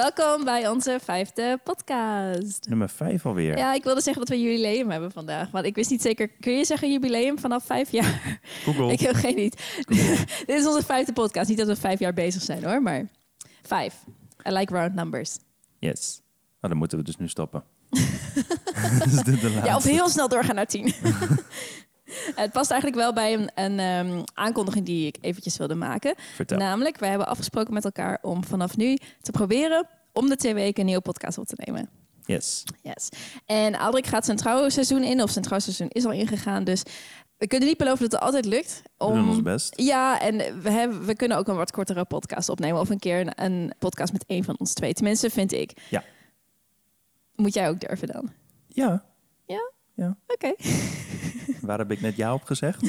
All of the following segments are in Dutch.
welkom bij onze vijfde podcast. Nummer vijf alweer. Ja, ik wilde zeggen dat we jubileum hebben vandaag. Want ik wist niet zeker, kun je zeggen jubileum vanaf vijf jaar? Google. Ik heb geen niet. Dit is onze vijfde podcast. Niet dat we vijf jaar bezig zijn hoor, maar vijf. I like round numbers. Yes. Nou, dan moeten we dus nu stoppen. is dit de Ja, of laatste? heel snel doorgaan naar tien. Het past eigenlijk wel bij een, een ehm, aankondiging die ik eventjes wilde maken. Vertel. Namelijk, wij hebben afgesproken met elkaar om vanaf nu te proberen om de twee weken een nieuwe podcast op te nemen. Yes. Yes. En Aldrik gaat zijn trouwseizoen in, of zijn trouwseizoen is al ingegaan. Dus we kunnen niet beloven dat het altijd lukt. We Om... doen ons best. Ja, en we, hebben, we kunnen ook een wat kortere podcast opnemen. Of een keer een, een podcast met één van ons twee. Tenminste, vind ik. Ja. Moet jij ook durven dan? Ja. Ja? Ja. Oké. Waar heb ik net ja op gezegd?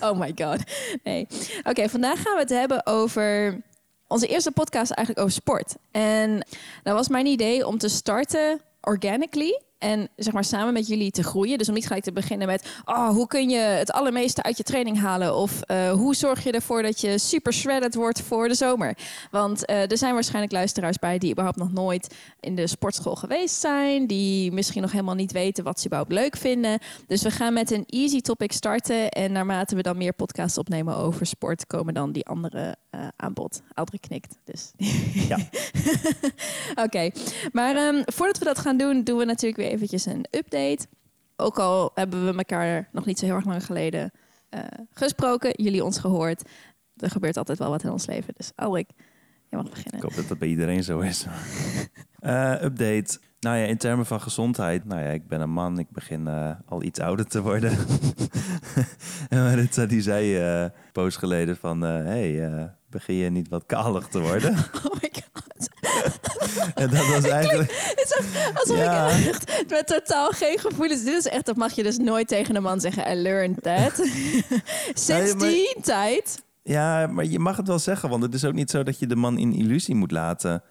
Oh my god. Nee. Oké, vandaag gaan we het hebben over onze eerste podcast eigenlijk over sport. En dat was mijn idee om te starten organically. En zeg maar samen met jullie te groeien. Dus om niet gelijk te beginnen met... Oh, hoe kun je het allermeeste uit je training halen? Of eh, hoe zorg je ervoor dat je super shredded wordt voor de zomer? Want eh, er zijn waarschijnlijk luisteraars bij... die überhaupt nog nooit in de sportschool geweest zijn. Die misschien nog helemaal niet weten wat ze überhaupt leuk vinden. Dus we gaan met een easy topic starten. En naarmate we dan meer podcasts opnemen over sport... komen dan die andere eh aan bod. Knikt, dus... Ja. Oké, maar ehm, voordat we dat gaan doen, doen we natuurlijk weer eventjes een update. Ook al hebben we elkaar nog niet zo heel erg lang geleden eh, gesproken, jullie ons gehoord. Er gebeurt altijd wel wat in ons leven. Dus Alrik, jij mag beginnen. Ik hoop dat dat bij iedereen zo is. Eh, update. Nou ja, in termen van gezondheid. Nou ja, ik ben een man. Ik begin eh, al iets ouder te worden. en Marissa die zei eh een poos geleden van... eh, hey, eh, begin je niet wat kalig te worden? Oh my god. en dat was eigenlijk... Het is alsof Ja. ik echt met totaal geen gevoelens... Dit is echt, dat mag je dus nooit tegen een man zeggen. I learned that. Sinds maar- die tijd... Ja, maar je mag het wel zeggen, want het is ook niet zo dat je de man in illusie moet laten.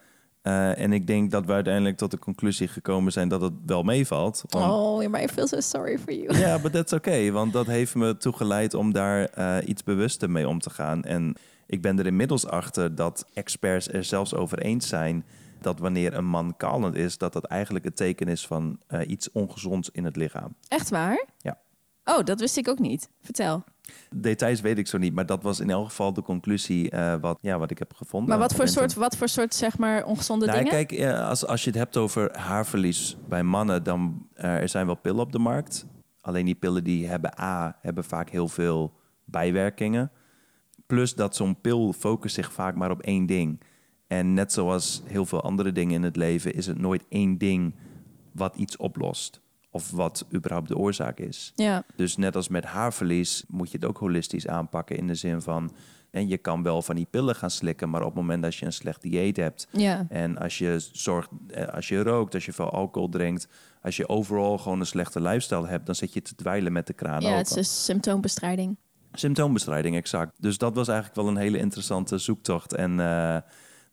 Eh, en ik denk dat we uiteindelijk tot de conclusie gekomen zijn dat het wel meevalt. Oh, maar I feel so sorry for you. Ja, maar dat is oké, want dat heeft me toegeleid om daar eh, iets bewuster mee om te gaan. En ik ben er inmiddels achter dat experts er zelfs over eens zijn dat wanneer een man kalend is, dat dat eigenlijk het teken is van eh, iets ongezonds in het lichaam. Echt waar? Ja. Oh, dat wist ik ook niet. Vertel. Details weet ik zo niet, maar dat was in elk geval de conclusie eh, wat, ja, wat ik heb gevonden. Maar wat voor soort, wat voor soort zeg maar, ongezonde Nou, dingen? kijk, eh, als, als je het hebt over haarverlies bij mannen, dan eh, er zijn wel pillen op de markt. Alleen die pillen die hebben A, hebben vaak heel veel bijwerkingen. Plus dat zo'n pil focust zich vaak maar op één ding. En net zoals heel veel andere dingen in het leven, is het nooit één ding wat iets oplost. Of wat überhaupt de oorzaak is. Ja, Dus net als met haarverlies moet je het ook holistisch aanpakken in de zin van... En je kan wel van die pillen gaan slikken, maar op het moment dat je een slecht dieet hebt... ja. en als je zorgt, eh, als je rookt, als je veel alcohol drinkt, als je overal gewoon een slechte lifestyle hebt, dan zit je te dweilen met de kraan ja open. het is symptoombestrijding. Symptoombestrijding, exact. Dus dat was eigenlijk wel een hele interessante zoektocht. En eh,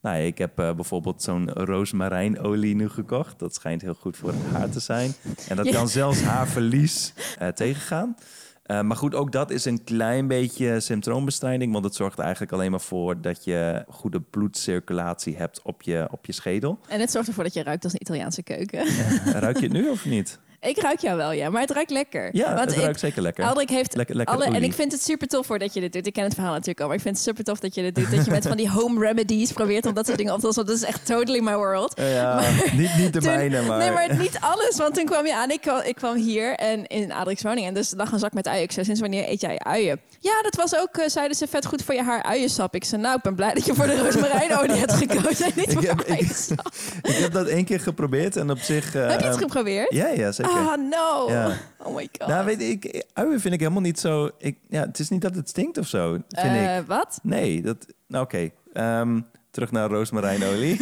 nou ik heb eh, bijvoorbeeld zo'n roosmarijnolie nu gekocht. Dat schijnt heel goed voor het haar te zijn. En dat Ja. kan zelfs haarverlies eh, tegengaan. Eh, maar goed, ook dat is een klein beetje symptoombestrijding. Want het zorgt eigenlijk alleen maar voor dat je goede bloedcirculatie hebt op je, op je schedel. En het zorgt ervoor dat je ruikt als een Italiaanse keuken. Ruik je het nu of niet? Ik ruik jou wel, ja. Maar het ruikt lekker. Ja, Want het ik- ruikt zeker lekker. Aldrik heeft Lekker- lekker alle... En ik vind het super tof voor dat je dit doet. Ik ken het verhaal natuurlijk al, maar ik vind het super tof dat je dit doet. Dat je met van die home remedies probeert om dat soort dingen op te lossen. Dat is echt totally my world. Ja, Maar niet, niet de Toen- mijne, maar... Nee, maar niet alles. Want toen kwam je aan. Ik kwam, ik kwam hier en in Adrix woning. En dus lag een zak met uien. Ik zei, sinds wanneer eet jij uien? Ja, dat was ook, eh, zeiden ze, vet goed voor je haar uiensap. Ik zei, nou, ik ben blij dat je voor de roosmarijnolie hebt gekozen. En niet Ik voor heb, ik, ik heb dat één keer geprobeerd en op zich... eh, Heb je het geprobeerd? Ja, ja, zeker. Ah, no. Ja. Oh my god. nou, weet ik, uien vind ik helemaal niet zo... Ik, ja, het is niet dat het stinkt of zo, vind Eh, ik. Wat? Nee, dat... Nou, oké. Ehm, terug naar roosmarijnolie.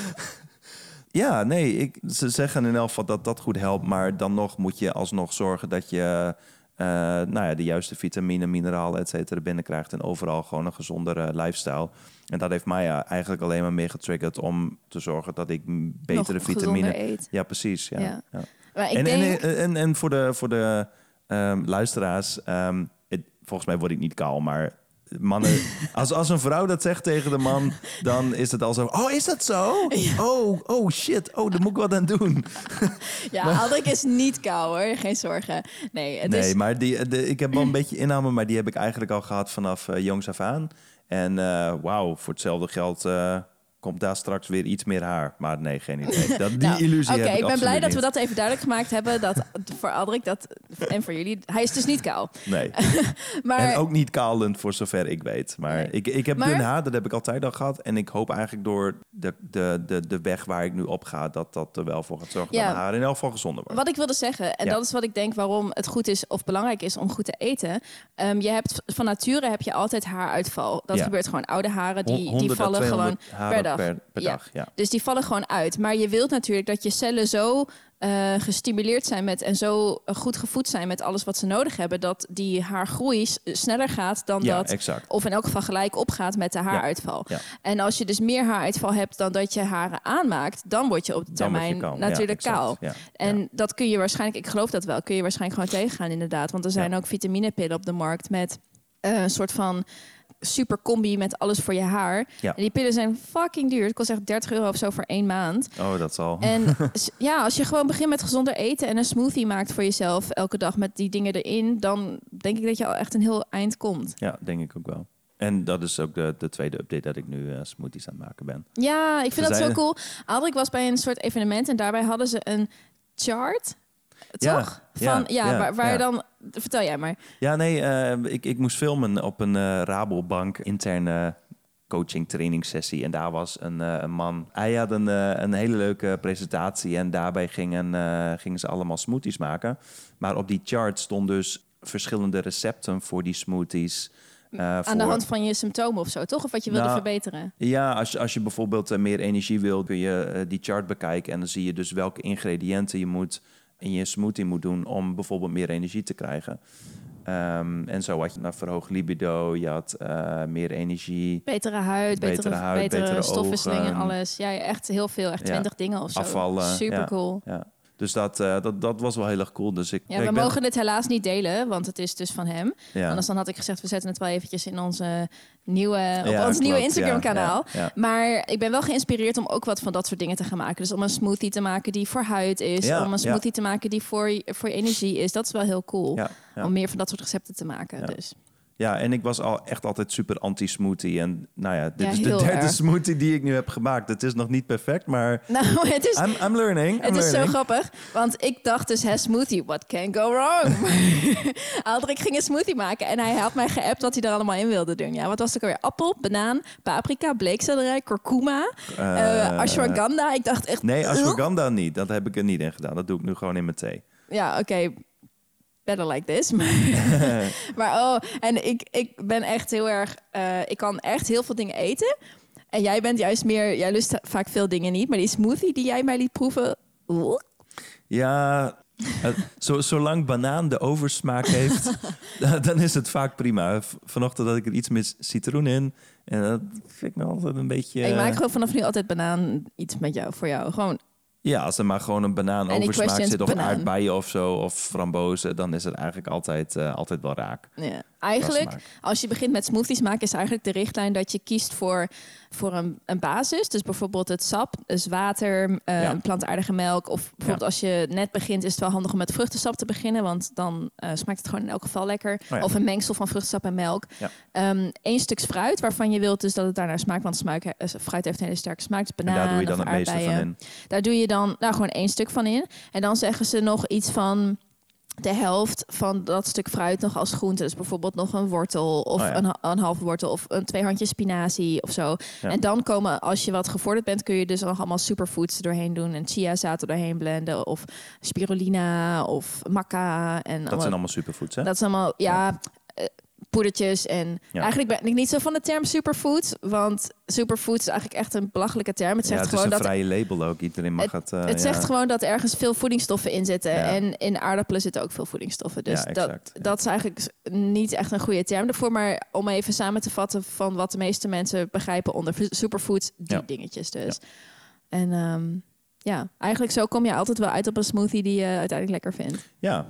ja, nee, ik, ze zeggen in elk geval dat dat goed helpt. Maar dan nog moet je alsnog zorgen dat je... eh, nou ja, de juiste vitamine, mineralen, et cetera binnenkrijgt. En overal gewoon een gezondere lifestyle. En dat heeft mij eigenlijk alleen maar meer getriggerd om te zorgen dat ik betere vitamine. eet. Ja, precies. Ja. Ja. ja. Maar ik en, denk... en, en, en voor de, voor de ehm, luisteraars, ehm, het- volgens mij word ik niet kaal, maar mannen, als, als een vrouw dat zegt tegen de man, dan is het al zo. Oh, is dat zo? Oh, oh shit. Oh, daar moet ik wat aan doen. Ja, Aldrik is niet kou hoor, geen zorgen. Nee, het nee, is... maar die, de, ik heb wel een beetje inname, maar die heb ik eigenlijk al gehad vanaf eh, jongs af aan. En eh, wauw, voor hetzelfde geld eh, komt daar straks weer iets meer haar. Maar nee, geen idee. Dat, die Nou, illusie Oké, ik ik ben blij dat we dat even duidelijk gemaakt hebben. Dat voor Aldrik dat, en voor jullie, hij is dus niet kaal. Nee. Maar En ook niet kalend, voor zover ik weet. Maar Nee. ik, ik heb Maar- dun haar, dat heb ik altijd al gehad. En ik hoop eigenlijk door de, de, de, de weg waar ik nu op ga... dat dat er wel voor gaat zorgen Ja. dat mijn haar in elk geval gezonder wordt. Wat ik wilde zeggen, en Ja. dat is wat ik denk waarom het goed is of belangrijk is om goed te eten. Ehm, je hebt van nature heb je altijd haaruitval. Dat Ja. gebeurt gewoon oude haren die, die 100 à vallen gewoon 200 haren per dag. Per, per Ja. dag, ja. Dus die vallen gewoon uit. Maar je wilt natuurlijk dat je cellen zo eh, gestimuleerd zijn met en zo goed gevoed zijn met alles wat ze nodig hebben, dat die haargroei sneller gaat dan Ja, dat. exact. Of in elk geval gelijk opgaat met de haaruitval. Ja. En als je dus meer haaruitval hebt dan dat je haren aanmaakt, dan word je op Dan word je termijn natuurlijk kaal. Ja, En ja. dat kun je waarschijnlijk, ik geloof dat wel, kun je waarschijnlijk gewoon tegengaan inderdaad. Want er zijn ook vitaminepillen op de markt met eh, een soort van super combi met alles voor je haar. Ja. En die pillen zijn fucking duur. Het kost echt 30 euro of zo voor één maand. Oh, dat zal. En ja, als je gewoon begint met gezonder eten en een smoothie maakt voor jezelf elke dag met die dingen erin, dan denk ik dat je al echt een heel eind komt. Ja, denk ik ook wel. En dat is ook de, de tweede update dat ik nu eh, smoothies aan het maken ben. Ja, ik vind dat zo cool. Aldrik was bij een soort evenement en daarbij hadden ze een chart. Ja, Toch? Van, ja, ja, ja, waar, waar je dan... Vertel jij maar. Ja, nee, eh, ik, ik moest filmen op een eh, Rabobank interne coaching training sessie. En daar was een, eh, een man. Hij had een, een hele leuke presentatie. En daarbij gingen, gingen ze allemaal smoothies maken. Maar op die chart stond dus verschillende recepten voor die smoothies. Aan de voor- hand van je symptomen of zo, toch? Of wat je wilde Nou, verbeteren. Ja, als je, als je bijvoorbeeld meer energie wil, kun je die chart bekijken. En dan zie je dus welke ingrediënten je moet in je smoothie moet doen om bijvoorbeeld meer energie te krijgen. Ehm, en zo had je nou verhoogd libido, je had eh, meer energie, Betere huid, betere, Betere huid, betere, betere stofwisseling en alles. Ja, echt heel veel. Echt Ja. twintig dingen of zo. afvallen. Super ja, cool. Ja. Dus dat, eh, dat, dat was wel heel erg cool. Dus ik, Ja, ik we ben- mogen dit helaas niet delen, want het is dus van hem. Ja. Anders dan had ik gezegd, we zetten het wel eventjes in onze nieuwe, op Ja, ons nieuwe klopt. Instagram Ja, kanaal. ja, ja. Maar ik ben wel geïnspireerd om ook wat van dat soort dingen te gaan maken. Dus om een smoothie te maken die voor huid is. Om een smoothie te maken die voor, voor je energie is. Dat is wel heel cool. Om meer van dat soort recepten te maken. Dus. Ja, en ik was al echt altijd super anti-smoothie. En nou ja, dit Ja, is de derde erg. smoothie die ik nu heb gemaakt. Het is nog niet perfect, maar Nou, het is, I'm, I'm learning. I'm het is zo grappig. Want ik dacht dus, hè, smoothie, what can go wrong? Aldrik ging een smoothie maken en hij had mij geappt wat hij er allemaal in wilde doen. Ja, wat was het ook alweer? Appel, banaan, paprika, bleekselderij, kurkuma, Eh, ashwagandha. Ik dacht echt... Nee, ashwagandha niet. Dat heb ik er niet in gedaan. Dat doe ik nu gewoon in mijn thee. Ja, oké. Better like this. Maar, maar oh, en ik, ik ben echt heel erg... eh, ik kan echt heel veel dingen eten. En jij bent juist meer... Jij lust vaak veel dingen niet. Maar die smoothie die jij mij liet proeven... oeh. Ja, het- zo, zolang banaan de oversmaak heeft, dan- is het vaak prima. Vanochtend had ik er iets met citroen in. En dat vind ik nog altijd een beetje... Ik maak gewoon vanaf nu altijd banaan iets met jou, voor jou. Gewoon, Ja, als er maar gewoon een banaan Any oversmaak questions, zit... of banaan. aardbeien of zo, of frambozen... dan is het eigenlijk altijd, eh, altijd wel raak. ja. Eigenlijk, als je begint met smoothies maken, is eigenlijk de richtlijn dat je kiest voor, voor een, een basis. Dus bijvoorbeeld het sap, dus water, eh, Ja. plantaardige melk. Of bijvoorbeeld Ja. als je net begint, is het wel handig om met vruchtensap te beginnen. Want dan eh, smaakt het gewoon in elk geval lekker. Oh ja. Of een mengsel van vruchtensap en melk. Ja. Ehm Eén stuk fruit, waarvan je wilt dus dat het daarnaar smaakt. Want smaak, eh, fruit heeft een hele sterke smaak. Dus En banaan daar doe je dan het meeste van in. Daar doe je dan nou, gewoon één stuk van in. En dan zeggen ze nog iets van de helft van dat stuk fruit nog als groente. Dus bijvoorbeeld nog een wortel of Oh ja. een, een halve wortel of een twee handjes spinazie of zo. Ja. En dan komen, als je wat gevorderd bent, kun je dus nog allemaal superfoods er doorheen doen. En chiazaad er doorheen blenden of spirulina of maca. En Dat zijn allemaal superfoods, hè? dat is allemaal, ja, eh, poedertjes. En Ja. eigenlijk ben ik niet zo van de term superfood. Want superfood is eigenlijk echt een belachelijke term. Het ja, zegt het is gewoon een dat vrije label ook. Iedereen mag het... eh, het ja. zegt gewoon dat ergens veel voedingsstoffen in zitten. Ja. En in aardappelen zitten ook veel voedingsstoffen. Dus Ja, dat, ja. dat is eigenlijk niet echt een goede term ervoor. Maar om even samen te vatten van wat de meeste mensen begrijpen onder superfoods, die Ja. dingetjes dus. En ehm, ja, eigenlijk zo kom je altijd wel uit op een smoothie die je uiteindelijk lekker vindt. Ja,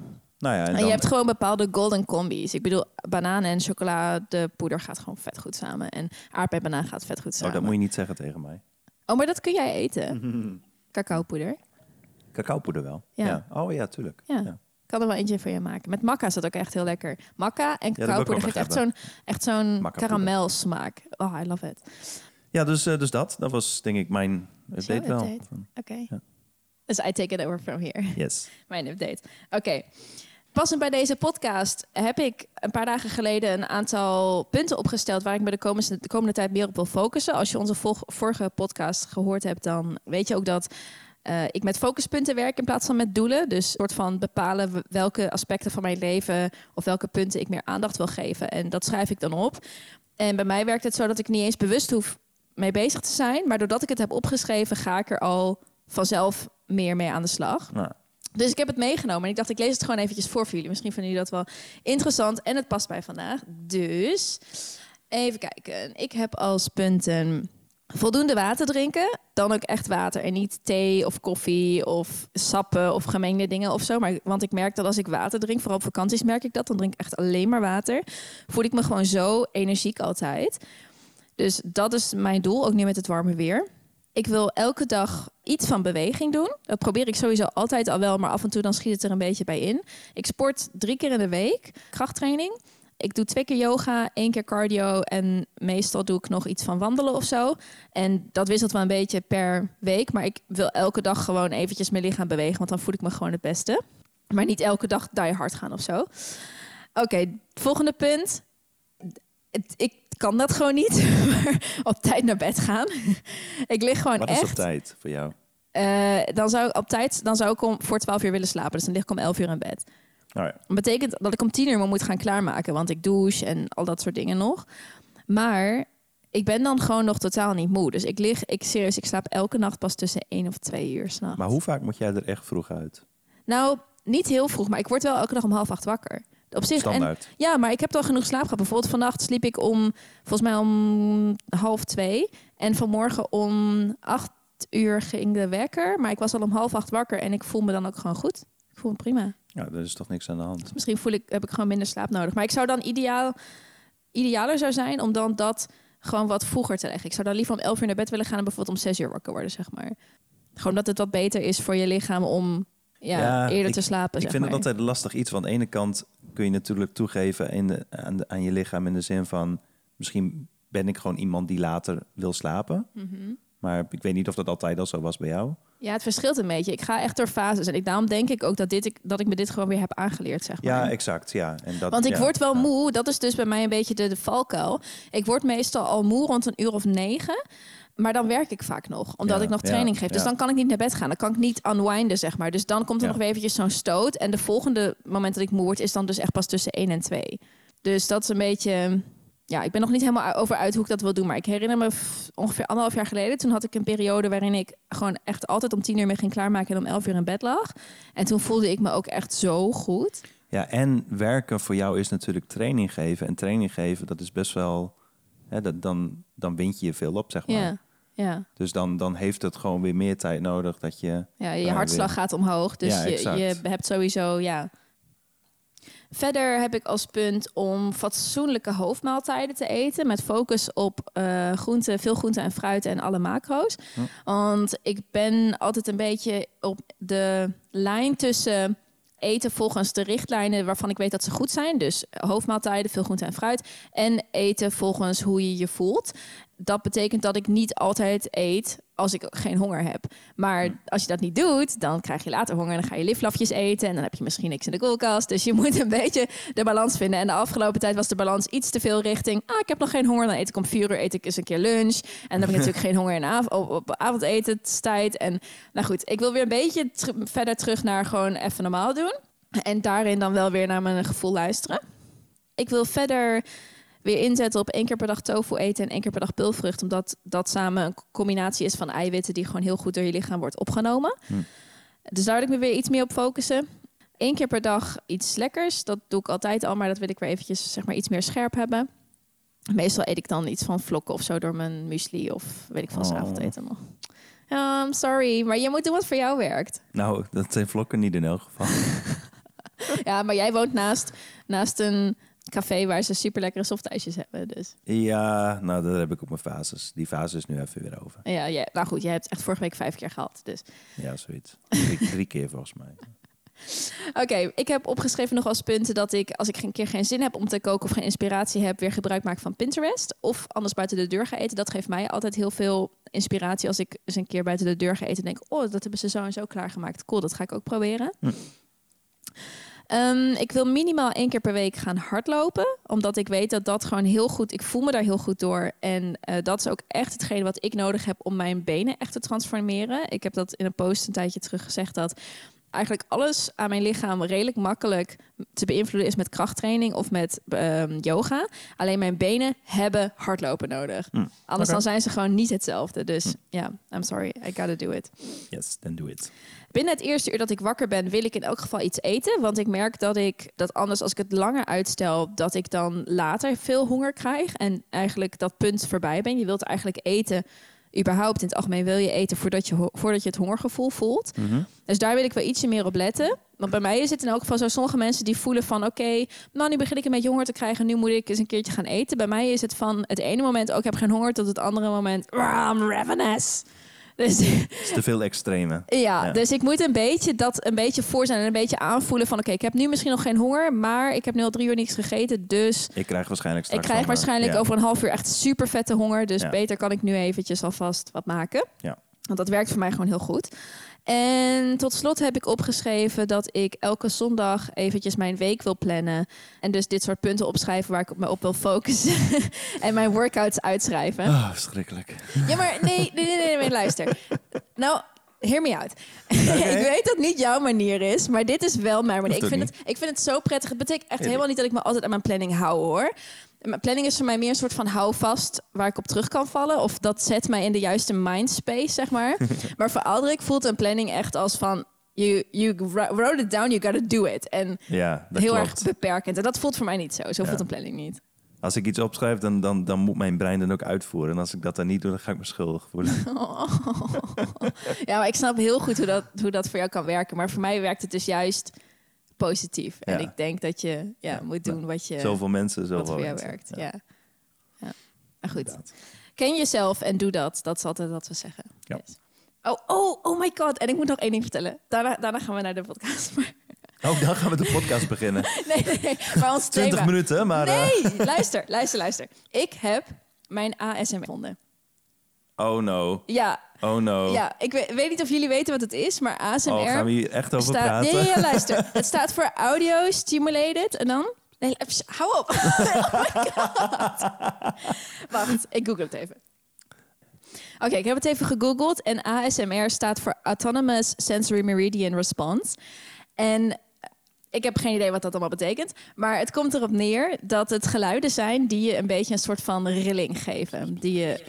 Nou ja, en, En dan, je hebt gewoon bepaalde golden combis. Ik bedoel, banaan en chocoladepoeder gaat gewoon vet goed samen. En aardbei banaan gaat vet goed oh, samen. dat moet je niet zeggen tegen mij. Oh, maar dat kun jij eten. Cacaopoeder. Cacaopoeder wel. Ja. Ja. Oh ja, tuurlijk. Ja. Ja. Ik kan er wel eentje voor je maken. Met makka is dat ook echt heel lekker. Makka en cacaopoeder geeft echt zo'n echt zo'n karamelsmaak. Oh, I love it. Ja, dus, eh, dus dat. Dat was denk ik mijn update wel. Oké. Dus I take it over from here. Yes. Mijn update. Oké. Passend bij deze podcast heb ik een paar dagen geleden een aantal punten opgesteld waar ik me de komende, de komende tijd meer op wil focussen. Als je onze vorige podcast gehoord hebt, dan weet je ook dat eh, ik met focuspunten werk in plaats van met doelen. Dus soort van bepalen welke aspecten van mijn leven of welke punten ik meer aandacht wil geven. En dat schrijf ik dan op. En bij mij werkt het zo dat ik niet eens bewust hoef mee bezig te zijn. Maar doordat ik het heb opgeschreven, ga ik er al vanzelf meer mee aan de slag. Nou, Dus ik heb het meegenomen en ik dacht, ik lees het gewoon eventjes voor voor jullie. Misschien vinden jullie dat wel interessant en het past bij vandaag. Dus even kijken. Ik heb als punten voldoende water drinken. Dan ook echt water en niet thee of koffie of sappen of gemengde dingen of zo. Maar, want ik merk dat als ik water drink, vooral op vakanties merk ik dat. Dan drink ik echt alleen maar water. Voel ik me gewoon zo energiek altijd. Dus dat is mijn doel, ook nu met het warme weer. Ik wil elke dag iets van beweging doen. Dat probeer ik sowieso altijd al wel, maar af en toe dan schiet het er een beetje bij in. Ik sport drie keer in de week, krachttraining. Ik doe twee keer yoga, één keer cardio en meestal doe ik nog iets van wandelen of zo. En dat wisselt wel een beetje per week, maar ik wil elke dag gewoon eventjes mijn lichaam bewegen, want dan voel ik me gewoon het beste. Maar niet elke dag die hard gaan of zo. Oké, volgende punt. Het- Ik kan dat gewoon niet, op tijd naar bed gaan. ik lig gewoon wat echt... is op tijd voor jou? Eh, dan zou ik op tijd, dan zou ik om voor 12 uur willen slapen. Dus dan lig ik om 11 uur in bed. Ja. Dat betekent dat ik om 10 uur me moet gaan klaarmaken, want ik douche en al dat soort dingen nog. Maar ik ben dan gewoon nog totaal niet moe. Dus ik lig, ik serieus, ik slaap elke nacht pas tussen 1 of 2 uur s'nachts. Maar hoe vaak moet jij er echt vroeg uit? Nou, niet heel vroeg, maar ik word wel elke dag om half acht wakker. Op zich. En, ja, maar ik heb al genoeg slaap gehad. Bijvoorbeeld vannacht sliep ik om, volgens mij om half twee. En vanmorgen om acht uur ging de wekker. Maar ik was al om half acht wakker en ik voel me dan ook gewoon goed. Ik voel me prima. Ja, er is toch niks aan de hand. Misschien voel ik, heb ik gewoon minder slaap nodig. Maar ik zou dan ideaal, idealer zou zijn om dan dat gewoon wat vroeger te leggen. Ik zou dan liever om elf uur naar bed willen gaan en bijvoorbeeld om zes uur wakker worden, zeg maar. Gewoon dat het wat beter is voor je lichaam om ja, Ja, eerder ik- te slapen, Ik zeg vind het altijd lastig iets. Want aan de ene kant kun je natuurlijk toegeven in de, aan, de- aan je lichaam in de zin van... misschien ben ik gewoon iemand die later wil slapen. Mhm. Maar ik weet niet of dat altijd al zo was bij jou. Ja, het verschilt een beetje. Ik ga echt door fases. En ik, daarom denk ik ook dat, dit, ik, dat ik me dit gewoon weer heb aangeleerd, zeg maar. Ja, exact. Ja. En dat, Want ik ja, word wel ja. moe. Dat is dus bij mij een beetje de, de valkuil. Ik word meestal al moe rond een uur of negen. Maar dan werk ik vaak nog, omdat Ja, ik nog ja, training geef. Dus ja. dan kan ik niet naar bed gaan. Dan kan ik niet unwinden, zeg maar. Dus dan komt er nog weer eventjes zo'n stoot. En de volgende moment dat ik moe word, is dan dus echt pas tussen 1 en 2. Dus dat is een beetje... Ja, ik ben nog niet helemaal over uit hoe ik dat wil doen. Maar ik herinner me ongeveer anderhalf jaar geleden. Toen had ik een periode waarin ik gewoon echt altijd om tien uur me ging klaarmaken en om elf uur in bed lag. En toen voelde ik me ook echt zo goed. Ja, en werken voor jou is natuurlijk training geven. En training geven, dat is best wel... Hè, dat, dan, dan wind je je veel op, zeg maar. Ja. Dus dan, dan heeft het gewoon weer meer tijd nodig dat je... Ja, je Ja, hartslag weer. gaat omhoog. Dus Ja, je, je hebt sowieso, ja. Verder heb ik als punt om fatsoenlijke hoofdmaaltijden te eten. Met focus op eh groente, veel groente en fruit en alle macro's. Hm. Want ik ben altijd een beetje op de lijn tussen eten volgens de richtlijnen waarvan ik weet dat ze goed zijn. Dus hoofdmaaltijden, veel groente en fruit. En eten volgens hoe je je voelt. Dat betekent dat ik niet altijd eet als ik geen honger heb. Maar als je dat niet doet, dan krijg je later honger. En dan ga je liflafjes eten en dan heb je misschien niks in de koelkast. Dus je moet een beetje de balans vinden. En de afgelopen tijd was de balans iets te veel richting... ah, ik heb nog geen honger, dan eet ik om vier uur eet ik eens een keer lunch. En dan heb ik natuurlijk geen honger in de av op, op avondetenstijd. En nou goed, ik wil weer een beetje verder terug naar gewoon even normaal doen. En daarin dan wel weer naar mijn gevoel luisteren. Ik wil verder weer inzetten op één keer per dag tofu eten en één keer per dag pulvrucht. Omdat dat samen een combinatie is van eiwitten die gewoon heel goed door je lichaam wordt opgenomen. Hm. Dus daar wil ik me weer iets meer op focussen. Eén keer per dag iets lekkers. Dat doe ik altijd al, maar dat wil ik weer eventjes zeg maar, iets meer scherp hebben. Meestal eet ik dan iets van vlokken of zo door mijn muesli of weet ik veel, Oh. avondeten nog. I'm sorry, maar je moet doen wat voor jou werkt. Nou, dat zijn vlokken niet in elk geval. Ja, maar jij woont naast, naast een café waar ze super lekkere softijsjes hebben. Dus Ja, nou, daar heb ik ook mijn fases. Die fase is nu even weer over. ja, ja, nou goed, jij hebt echt vorige week vijf keer gehad. Dus Ja, zoiets. Drie, drie keer volgens mij. Oké, ik heb opgeschreven nog als punten dat ik, als ik een keer geen zin heb om te koken of geen inspiratie heb, weer gebruik maak van Pinterest. Of anders buiten de deur ga eten. Dat geeft mij altijd heel veel inspiratie als ik eens een keer buiten de deur ga eten en denk, oh, dat hebben ze zo en zo klaargemaakt. Cool, dat ga ik ook proberen. Hm. Ehm, ik wil minimaal één keer per week gaan hardlopen, omdat ik weet dat dat gewoon heel goed, ik voel me daar heel goed door. En eh, dat is ook echt hetgene wat ik nodig heb om mijn benen echt te transformeren. Ik heb dat in een post een tijdje terug gezegd dat eigenlijk alles aan mijn lichaam redelijk makkelijk te beïnvloeden is met krachttraining of met ehm, yoga. Alleen mijn benen hebben hardlopen nodig. Hm. Anders dan zijn ze gewoon niet hetzelfde. Dus ja, I'm sorry, I gotta do it. Yes, then do it. Binnen het eerste uur dat ik wakker ben, wil ik in elk geval iets eten. Want ik merk dat ik dat anders, als ik het langer uitstel, dat ik dan later veel honger krijg. En eigenlijk dat punt voorbij ben. Je wilt eigenlijk eten, überhaupt in het algemeen wil je eten voordat je, voordat je het hongergevoel voelt. Mhm. Dus daar wil ik wel ietsje meer op letten. Want bij mij is het in elk geval zo, sommige mensen die voelen van... oké, nou nu begin ik een beetje honger te krijgen... nu moet ik eens een keertje gaan eten. Bij mij is het van het ene moment... ook ik heb geen honger, tot het andere moment... "Rah, I'm ravenous. Dus Het is te veel extreme. ja, Ja. dus ik moet een beetje dat een beetje voor zijn... en een beetje aanvoelen van... oké, ik heb nu misschien nog geen honger... maar ik heb nu al drie uur niks gegeten, dus... Ik krijg waarschijnlijk Ik straks krijg honger. waarschijnlijk Ja. over een half uur echt super vette honger. Dus beter kan ik nu eventjes alvast wat maken. Ja. Want dat werkt voor mij gewoon heel goed. En tot slot heb ik opgeschreven dat ik elke zondag eventjes mijn week wil plannen. En dus dit soort punten opschrijven waar ik me op wil focussen. en mijn workouts uitschrijven. Ah, verschrikkelijk. Ja, maar nee, nee, nee, nee, nee, luister. Nou, hear me out. ik weet dat niet jouw manier is, maar dit is wel mijn manier. Ik vind, het, ik vind het zo prettig. Het betekent echt helemaal niet dat ik me altijd aan mijn planning hou, hoor. Mijn planning is voor mij meer een soort van houvast waar ik op terug kan vallen. Of dat zet mij in de juiste mindspace, zeg maar. maar voor Aldrik voelt een planning echt als van... You, you wr- wrote it down, you gotta do it. En Ja, dat heel klopt. erg beperkend. En dat voelt voor mij niet zo. Zo Ja. voelt een planning niet. Als ik iets opschrijf, dan, dan, dan moet mijn brein dan ook uitvoeren. En als ik dat dan niet doe, dan ga ik me schuldig voelen. Ja, maar ik snap heel goed hoe dat, hoe dat voor jou kan werken. Maar voor mij werkt het dus juist positief. En ik denk dat je ja, moet doen wat, je, Zoveel mensen, wat zoveel voor jou mensen. werkt. Ja, Ja. Maar goed, inderdaad. ken jezelf en doe dat. Dat is altijd wat we zeggen. Ja. Yes. Oh, oh, oh my god. En ik moet nog één ding vertellen. Daarna, daarna gaan we naar de podcast. Maar, Oh, dan gaan we de podcast beginnen. nee, nee. Maar ons 20 thema. minuten, maar... eh, Nee, luister, luister, luister. Ik heb mijn ASMR gevonden. oh no, Ja, oh no. ja ik weet, weet niet of jullie weten wat het is, maar ASMR... oh, gaan we hier echt over staat, praten? Nee, ja, luister. Het staat voor audio stimulated en dan. Nee, hou op. oh my god. Wacht, ik google het even. Oké, ik heb het even gegoogeld en ASMR staat voor Autonomous Sensory Meridian Response. En ik heb geen idee wat dat allemaal betekent, maar het komt erop neer dat het geluiden zijn die je een beetje een soort van rilling geven. Die je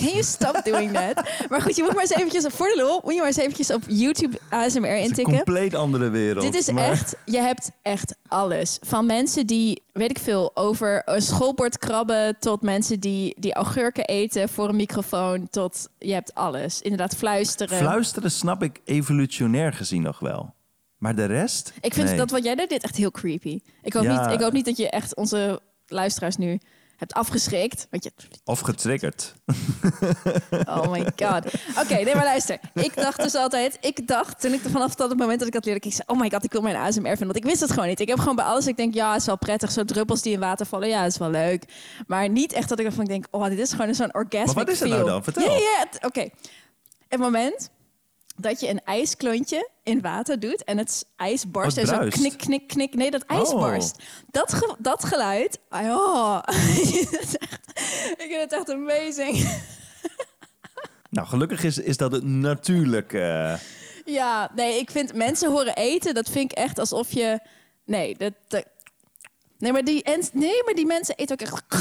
Can you stop doing that? Maar goed, je moet maar eens eventjes, voor de lol, moet je maar eens eventjes op YouTube ASMR Het is een intikken. compleet andere wereld. Dit is maar- echt, je hebt echt alles. Van mensen die, weet ik veel, over een schoolbord krabben... tot mensen die, die augurken eten voor een microfoon... tot je hebt alles. Inderdaad, fluisteren. Fluisteren snap ik evolutionair gezien nog wel. Maar de rest? ik vind Nee. dat wat jij deed, dit echt heel creepy. Ik hoop, Ja. niet, ik hoop niet dat je echt onze luisteraars nu hebt afgeschrikt. Want je, Of getriggerd. Oh my god. Oké, nee, maar luister. Ik dacht dus altijd, ik dacht toen ik vanaf dat het moment dat ik dat leerde, ik zei, oh my god, ik wil mijn ASMR vinden. Want ik wist het gewoon niet. Ik heb gewoon bij alles, ik denk, ja, het is wel prettig. Zo druppels die in water vallen, ja, het is wel leuk. Maar niet echt dat ik ervan denk, oh, dit is gewoon zo'n orgasmic Maar wat is het nou dan? Vertel. Ja, ja, oké. Het moment dat je een ijsklontje in water doet en het ijs barst Oh, en zo knik, knik, knik. Nee, dat ijs Oh. barst. Dat, ge- dat geluid, oh. Ik vind het echt amazing. Nou, gelukkig is, is dat het natuurlijk... Ja, nee, ik vind mensen horen eten, dat vind ik echt alsof je. Nee, dat. dat- Nee maar, die, en, nee, maar die mensen eten ook echt.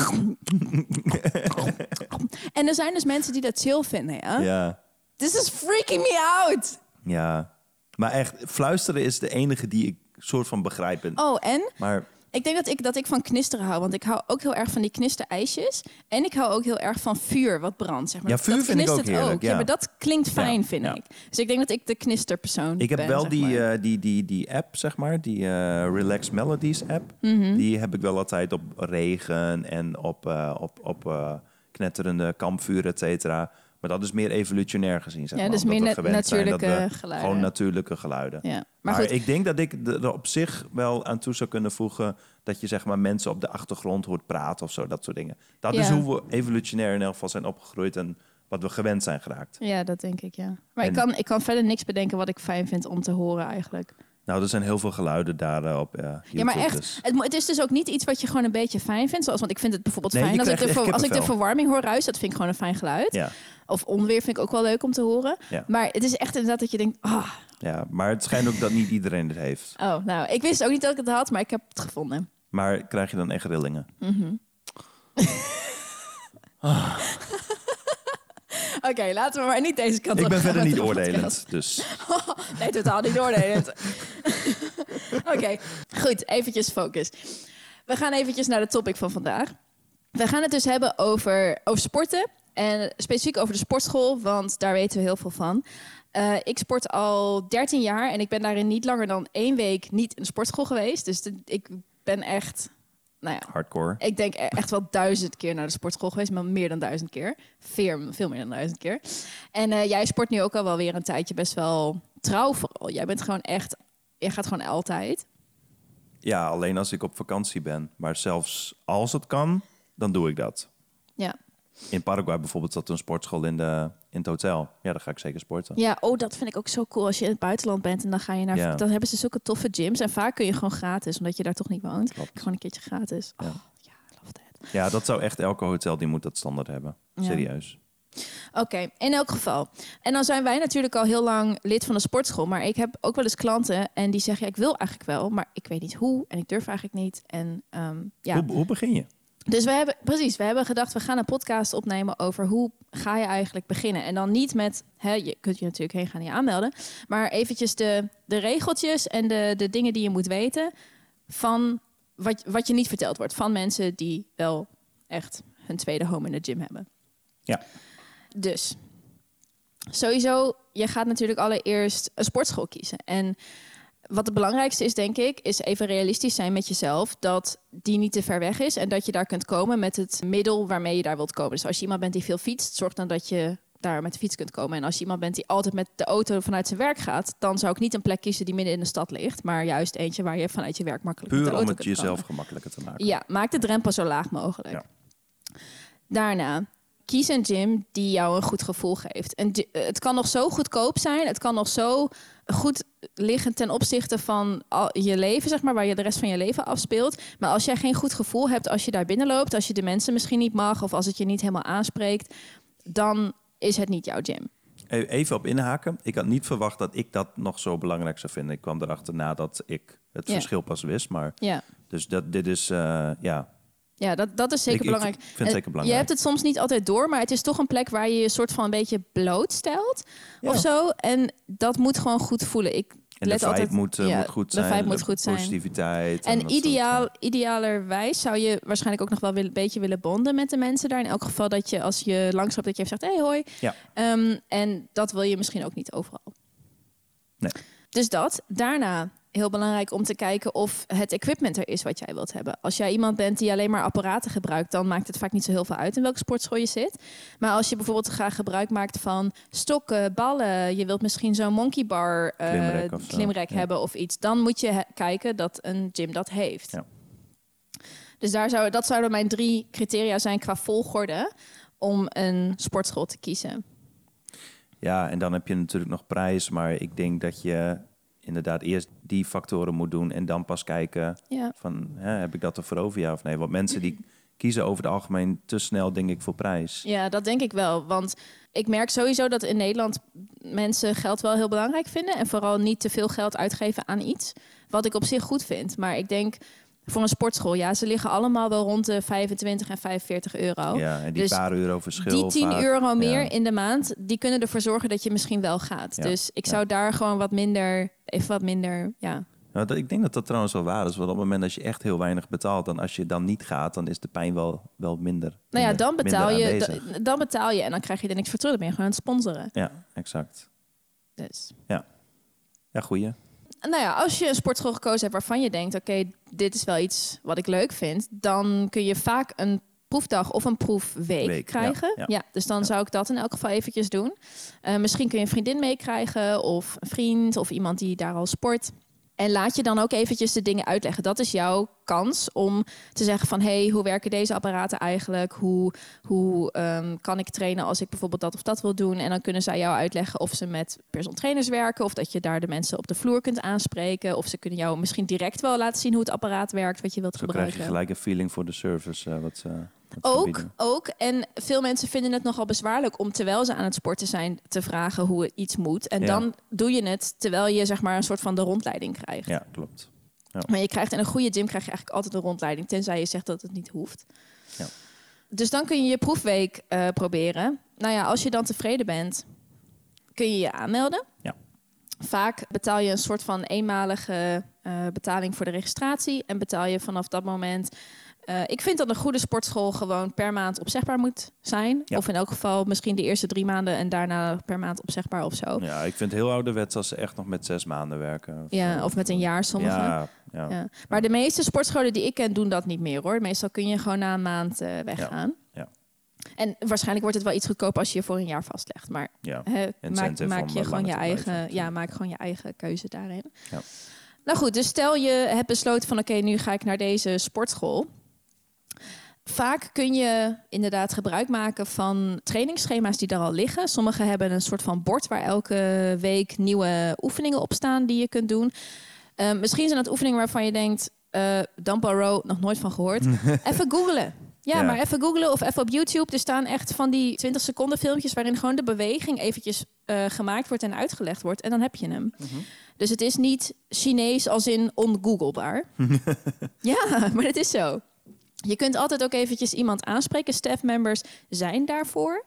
en er zijn dus mensen die dat chill vinden, ja? ja, This is freaking me out! ja. Maar echt, fluisteren is de enige die ik soort van begrijp. Oh, en Maar Ik denk dat ik, dat ik van knisteren hou. Want ik hou ook heel erg van die knisterijsjes. En ik hou ook heel erg van vuur wat brandt. Zeg maar. Ja, vuur dat vind ik ook heerlijk, ja. maar dat klinkt fijn, Ja, vind ja. ik. Dus ik denk dat ik de knisterpersoon Ik heb ben, wel die, eh, die, die, die app, zeg maar, die eh, Relax Melodies app. Mhm. Die heb ik wel altijd op regen en op, eh, op, op knetterende kampvuren, et cetera. Maar dat is meer evolutionair gezien, zeg Ja, maar. dus omdat meer we na- gewend zijn dat natuurlijke geluiden. Gewoon natuurlijke geluiden. ja. Maar, Maar, goed, ik denk dat ik er op zich wel aan toe zou kunnen voegen... dat je zeg maar mensen op de achtergrond hoort praten of zo, dat soort dingen. Dat is Ja. hoe we evolutionair in elk geval zijn opgegroeid... en wat we gewend zijn geraakt. ja, dat denk ik, ja. Maar ik, kan, ik kan verder niks bedenken wat ik fijn vind om te horen eigenlijk. Nou, er zijn heel veel geluiden daar eh, eh. Ja, maar echt, dus- het, is dus ook niet iets wat je gewoon een beetje fijn vindt. Zoals, want ik vind het bijvoorbeeld Nee, fijn als ik, de, ver- als ik de verwarming hoor ruis. Dat vind ik gewoon een fijn geluid. Ja, Of onweer vind ik ook wel leuk om te horen. Ja. Maar het is echt inderdaad dat je denkt... Ah, ja, maar het schijnt ook dat niet iedereen het heeft. oh, nou, ik wist ook niet dat ik het had, maar ik heb het gevonden. Maar krijg je dan echt rillingen? Oké, laten we maar niet deze kant Ik op ben gaan verder niet de oordelend, dus... Nee, totaal niet oordelend. Oké, goed, eventjes focus. We gaan eventjes naar de topic van vandaag. We gaan het dus hebben over, over sporten. En specifiek over de sportschool, want daar weten we heel veel van. Eh, ik sport al 13 jaar en ik ben daarin niet langer dan één week niet in de sportschool geweest. Dus de- ik ben echt, nou ja, Hardcore. ik denk e- echt wel duizend keer naar de sportschool geweest, maar meer dan duizend keer. Veel, veel meer dan duizend keer. En eh, jij sport nu ook al wel weer een tijdje best wel trouw vooral. Jij bent gewoon echt, jij gaat gewoon altijd. Ja, alleen als ik op vakantie ben. Maar zelfs als het kan, dan doe ik dat. Ja. In Paraguay bijvoorbeeld zat een sportschool in, de, in het hotel. Ja, dan ga ik zeker sporten. Ja, oh, dat vind ik ook zo cool. Als je in het buitenland bent en dan ga je naar, Ja. dan hebben ze zulke toffe gyms en vaak kun je gewoon gratis, omdat je daar toch niet woont. Klopt. Gewoon een keertje gratis. Ja. Oh, ja, love that. Ja, dat zou echt elke hotel die moet dat standaard hebben. Ja. Serieus. Oké, in elk geval. En dan zijn wij natuurlijk al heel lang lid van de sportschool. Maar ik heb ook wel eens klanten en die zeggen... Ja, ik wil eigenlijk wel, maar ik weet niet hoe en ik durf eigenlijk niet. En ehm, ja, Hoe, hoe begin je? Dus we hebben, precies, we hebben gedacht... we gaan een podcast opnemen over hoe ga je eigenlijk beginnen. En dan niet met, hè, je kunt je natuurlijk heen gaan en je aanmelden... maar eventjes de, de regeltjes en de, de dingen die je moet weten... van wat, wat je niet verteld wordt. Van mensen die wel echt hun tweede home in de gym hebben. Ja. Dus sowieso, je gaat natuurlijk allereerst een sportschool kiezen. En wat het belangrijkste is, denk ik, is even realistisch zijn met jezelf. Dat die niet te ver weg is en dat je daar kunt komen met het middel waarmee je daar wilt komen. Dus als je iemand bent die veel fietst, zorg dan dat je daar met de fiets kunt komen. En als je iemand bent die altijd met de auto vanuit zijn werk gaat, dan zou ik niet een plek kiezen die midden in de stad ligt, maar juist eentje waar je vanuit je werk makkelijk met de Puur om het kunt jezelf komen. gemakkelijker te maken. Ja, maak de drempel zo laag mogelijk. Ja. Daarna, kies een gym die jou een goed gevoel geeft. Gy- eh, het kan nog zo goedkoop zijn, het kan nog zo goed liggen ten opzichte van al je leven, zeg maar, waar je de rest van je leven afspeelt. Maar als jij geen goed gevoel hebt als je daar binnenloopt, als je de mensen misschien niet mag of als het je niet helemaal aanspreekt, dan is het niet jouw gym. E- Even op inhaken. Ik had niet verwacht dat ik dat nog zo belangrijk zou vinden. Ik kwam erachter nadat ik het verschil pas wist. Maar Ja. dus dat, dit is, eh, ja, Ja, dat, dat is zeker Ik- ik belangrijk. vind het En zeker belangrijk. Je hebt het soms niet altijd door, maar het is toch een plek waar je je soort van een beetje blootstelt Ja. of zo. En dat moet gewoon goed voelen. Ik En let de vibe altijd, moet, eh, ja, moet goed de zijn. vibe moet goed zijn. Positiviteit. En dat soort, ideaal, idealerwijs zou je waarschijnlijk ook nog wel een beetje willen bonden met de mensen daar. In elk geval dat je als je langsloopt dat je even zegt, hey hoi. Ja. Ehm, en dat wil je misschien ook niet overal. Nee. Dus dat. Daarna heel belangrijk om te kijken of het equipment er is wat jij wilt hebben. Als jij iemand bent die alleen maar apparaten gebruikt, dan maakt het vaak niet zo heel veel uit in welke sportschool je zit. Maar als je bijvoorbeeld graag gebruik maakt van stokken, ballen, je wilt misschien zo'n monkey bar eh, Klimrek of ja. hebben of iets, dan moet je kijken dat een gym dat heeft. Ja. Dus daar zou, dat zouden mijn drie criteria zijn qua volgorde om een sportschool te kiezen. Ja, en dan heb je natuurlijk nog prijs. Maar ik denk dat je inderdaad eerst die factoren moet doen. En dan pas kijken Ja. van, hè, heb ik dat er voor over ja of nee? Want mensen die kiezen over het algemeen te snel, denk ik, voor prijs. Ja, dat denk ik wel. Want ik merk sowieso dat in Nederland mensen geld wel heel belangrijk vinden. En vooral niet te veel geld uitgeven aan iets. Wat ik op zich goed vind. Maar ik denk voor een sportschool, ja, ze liggen allemaal wel rond de 25 en 45 euro. Ja, en die Dus paar euro verschil. Die 10 vaak. euro meer Ja. in de maand, die kunnen ervoor zorgen dat je misschien wel gaat. Ja, Dus ik ja. zou daar gewoon wat minder, even wat minder, ja, Nou, dat- ik denk dat dat trouwens wel waar is. Want op het moment dat je echt heel weinig betaalt... dan als je dan niet gaat, dan is de pijn wel, wel minder Nou ja, dan betaal, je, dan betaal je en dan krijg je er niks voor terug. Dan ben je gewoon aan het sponsoren. Ja, exact. Dus. Ja, goeie. Nou ja, als je een sportschool gekozen hebt waarvan je denkt... oké, dit is wel iets wat ik leuk vind... dan kun je vaak een proefdag of een proefweek Week, krijgen. ja, Ja, ja. dus dan Ja. zou ik dat in elk geval eventjes doen. Eh, misschien kun je een vriendin meekrijgen of een vriend... of iemand die daar al sport... En laat je dan ook eventjes de dingen uitleggen. Dat is jouw kans om te zeggen van... hey, hoe werken deze apparaten eigenlijk? Hoe, hoe ehm, kan ik trainen als ik bijvoorbeeld dat of dat wil doen? En dan kunnen zij jou uitleggen of ze met personal trainers werken... of dat je daar de mensen op de vloer kunt aanspreken. Of ze kunnen jou misschien direct wel laten zien hoe het apparaat werkt... wat je wilt Zo krijg je gebruiken. gelijk een feeling voor de service. eh, wat Ook, ook. En veel mensen vinden het nogal bezwaarlijk om terwijl ze aan het sporten zijn te vragen hoe iets moet. En Ja. dan doe je het terwijl je zeg maar een soort van de rondleiding krijgt. Ja, klopt. Maar je krijgt in een goede gym krijg je eigenlijk altijd een rondleiding, tenzij je zegt dat het niet hoeft. Ja. Dus dan kun je je proefweek eh, proberen. Nou ja, als je dan tevreden bent, kun je je aanmelden. Ja. Vaak betaal je een soort van eenmalige eh, betaling voor de registratie en betaal je vanaf dat moment. Eh, ik vind dat een goede sportschool gewoon per maand opzegbaar moet zijn. Ja. Of in elk geval misschien de eerste drie maanden en daarna per maand opzegbaar of zo. Ja, ik vind het heel ouderwets als ze echt nog met zes maanden werken. Ja, of met een jaar sommige. Ja, ja. Ja. Maar de meeste sportscholen die ik ken doen dat niet meer hoor. Meestal kun je gewoon na een maand eh, weggaan. Ja. En waarschijnlijk wordt het wel iets goedkoper als je je voor een jaar vastlegt. Maar maak, je gewoon je eigen, ja, maak gewoon je eigen keuze daarin. Ja. Nou goed, dus stel je hebt besloten van oké, nu ga ik naar deze sportschool. Vaak kun je inderdaad gebruik maken van trainingsschema's die daar al liggen. Sommigen hebben een soort van bord waar elke week nieuwe oefeningen op staan die je kunt doen. Eh, misschien zijn dat oefeningen waarvan je denkt, eh dumbbell row, nog nooit van gehoord. even googlen. Ja, Ja. maar even googlen of even op YouTube. Er staan echt van die 20 seconden filmpjes waarin gewoon de beweging eventjes eh, gemaakt wordt en uitgelegd wordt. En dan heb je hem. Dus het is niet Chinees als in ongooglebaar. ja, maar het is zo. Je kunt altijd ook eventjes iemand aanspreken. Staffmembers zijn daarvoor.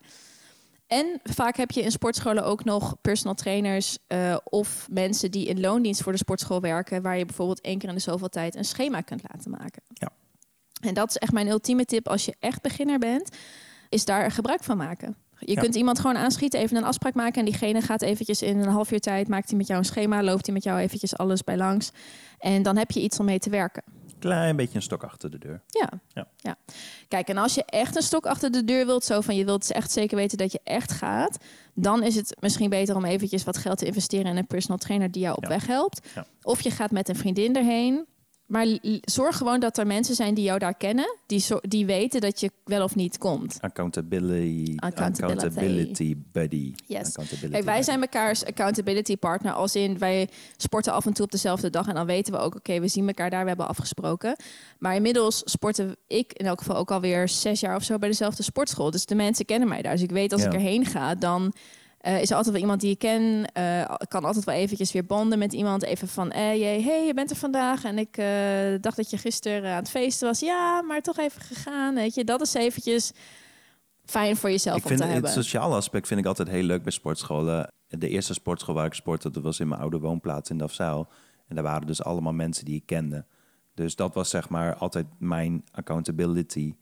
En vaak heb je in sportscholen ook nog personal trainers eh, of mensen die in loondienst voor de sportschool werken, waar je bijvoorbeeld één keer in de zoveel tijd een schema kunt laten maken. Ja. En dat is echt mijn ultieme tip als je echt beginner bent, is daar gebruik van maken. Je Ja. kunt iemand gewoon aanschieten, even een afspraak maken en diegene gaat eventjes in een half uur tijd, maakt hij met jou een schema, loopt hij met jou eventjes alles bij langs. En dan heb je iets om mee te werken. Klein beetje een stok achter de deur. Ja. Ja. ja. Kijk, en als je echt een stok achter de deur wilt, zo van je wilt echt zeker weten dat je echt gaat, dan is het misschien beter om eventjes wat geld te investeren in een personal trainer die jou op Ja. weg helpt. Ja. Of je gaat met een vriendin erheen. Maar zorg gewoon dat er mensen zijn die jou daar kennen, die, die weten dat je wel of niet komt. Accountability, Accountability. accountability buddy. Yes. Accountability Kijk, wij buddy. zijn mekaars accountability partner. Als in, wij sporten af en toe op dezelfde dag. En dan weten we ook, oké, we zien elkaar daar, we hebben afgesproken. Maar inmiddels sporten ik in elk geval ook alweer zes jaar of zo bij dezelfde sportschool. Dus de mensen kennen mij daar. Dus ik weet als Ja. ik erheen ga, dan eh, is er altijd wel iemand die ik ken. Ik kan altijd wel eventjes weer bonden met iemand. Even van, eh, jee, hey, je bent er vandaag. En ik eh, dacht dat je gisteren aan het feesten was. Ja, maar toch even gegaan. Weet je, dat is eventjes fijn voor jezelf Ik om vind te het hebben. sociale aspect vind ik altijd heel leuk bij sportscholen. De eerste sportschool waar ik sportte, dat was in mijn oude woonplaats in Dafzuil. En daar waren dus allemaal mensen die ik kende. Dus dat was zeg maar altijd mijn accountability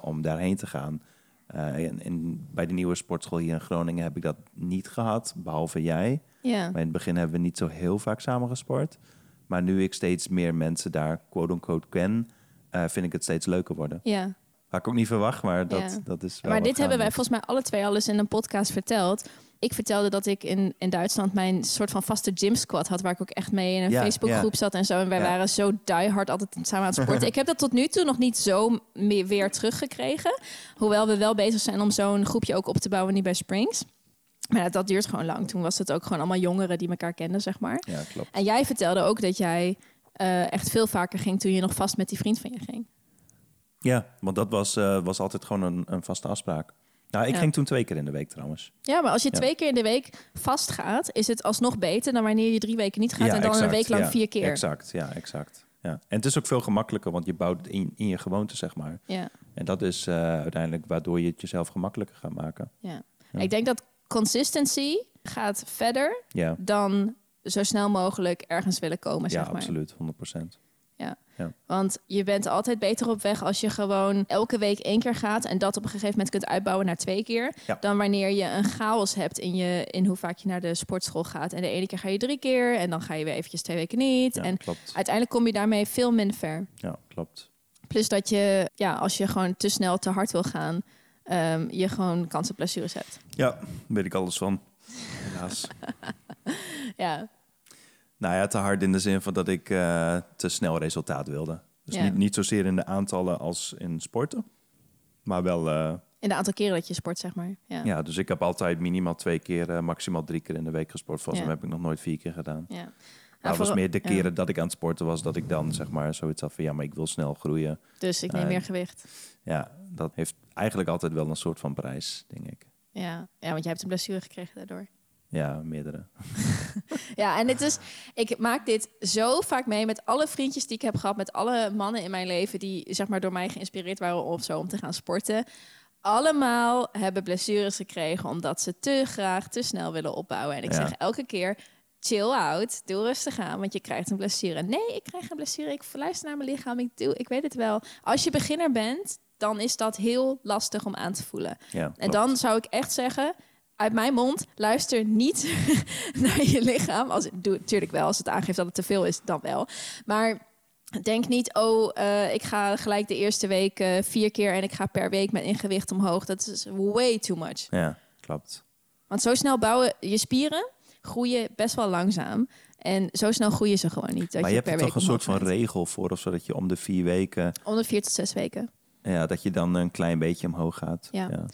om daarheen te gaan. En, en bij de nieuwe sportschool hier in Groningen heb ik dat niet gehad, behalve jij. Ja. Maar in het begin hebben we niet zo heel vaak samen gesport. Maar nu ik steeds meer mensen daar quote-unquote ken, eh, vind ik het steeds leuker worden. ja. Had ik ook niet verwacht, maar dat, Ja. dat is wel Maar dit hebben wij volgens mij alle twee al eens in een podcast verteld. Ik vertelde dat ik in, in Duitsland mijn soort van vaste gym squad had, waar ik ook echt mee in een Ja, Facebookgroep ja. zat en zo. En wij waren zo diehard altijd samen aan het sporten. ik heb dat tot nu toe nog niet zo meer weer teruggekregen. Hoewel we wel bezig zijn om zo'n groepje ook op te bouwen nu bij Springs. Maar dat duurt gewoon lang. Toen was het ook gewoon allemaal jongeren die elkaar kenden, zeg maar. Ja, klopt. En jij vertelde ook dat jij eh, echt veel vaker ging toen je nog vast met die vriend van je ging. Ja, want dat was, eh, was altijd gewoon een, een vaste afspraak. Nou, ik Ja. ging toen twee keer in de week trouwens. Ja, maar als je Ja. twee keer in de week vastgaat, is het alsnog beter dan wanneer je drie weken niet gaat ja, en dan een week lang Ja, vier keer. Exact, ja, exact. Ja. En het is ook veel gemakkelijker, want je bouwt het in, in je gewoonte, zeg maar. Ja, En dat is eh, uiteindelijk waardoor je het jezelf gemakkelijker gaat maken. ja. Ja. Ik denk dat consistency gaat verder Ja, dan zo snel mogelijk ergens willen komen, ja, zeg maar. absoluut, 100%. Want je bent altijd beter op weg als je gewoon elke week één keer gaat en dat op een gegeven moment kunt uitbouwen naar twee keer. Ja. Dan wanneer je een chaos hebt in, je, in hoe vaak je naar de sportschool gaat. En de ene keer ga je drie keer en dan ga je weer eventjes twee weken niet. Ja, en klopt. uiteindelijk kom je daarmee veel minder ver. Ja, klopt. Plus dat je, ja, als je gewoon te snel te hard wil gaan, ehm, je gewoon kans op blessures hebt. Ja, daar weet ik alles van. Helaas. Ja, nou ja, te hard in de zin van dat ik eh, te snel resultaat wilde. Dus Ja. niet, niet zozeer in de aantallen als in sporten. Maar wel, eh, in de aantal keren dat je sport, zeg maar. Ja. ja, dus ik heb altijd minimaal twee keer, eh, maximaal drie keer in de week gesport. Volgens Ja. mij heb ik nog nooit vier keer gedaan. Ja. Nou, Nou, het was meer de keren dat ik aan het sporten was, dat ik dan zeg maar zoiets had van ja, maar ik wil snel groeien. Dus ik neem meer gewicht. Ja, dat heeft eigenlijk altijd wel een soort van prijs, denk ik. Ja. ja, want jij hebt een blessure gekregen daardoor. Ja, meerdere. Ja, en het is, ik maak dit zo vaak mee met alle vriendjes die ik heb gehad, met alle mannen in mijn leven die zeg maar door mij geïnspireerd waren of zo om te gaan sporten. Allemaal hebben blessures gekregen omdat ze te graag te snel willen opbouwen. En ik Ja. zeg elke keer: chill out, doe rustig aan, want je krijgt een blessure. Nee, ik krijg een blessure. Ik luister naar mijn lichaam. Ik doe, ik weet het wel. Als je beginner bent, dan is dat heel lastig om aan te voelen. Ja, En dan zou ik echt zeggen, uit mijn mond, luister niet naar je lichaam. Als, doe natuurlijk wel, als het aangeeft dat het te veel is, dan wel. Maar denk niet, oh, eh, ik ga gelijk de eerste week eh, vier keer en ik ga per week met ingewicht omhoog. Dat is way too much. Ja, klopt. Want zo snel bouwen je spieren, groeien best wel langzaam. En zo snel groeien ze gewoon niet. Dat maar je hebt per er toch een soort van gaat. regel voor, of zo dat je om de vier weken, Om de vier tot zes weken. ja, dat je dan een klein beetje omhoog gaat. Ja. ja.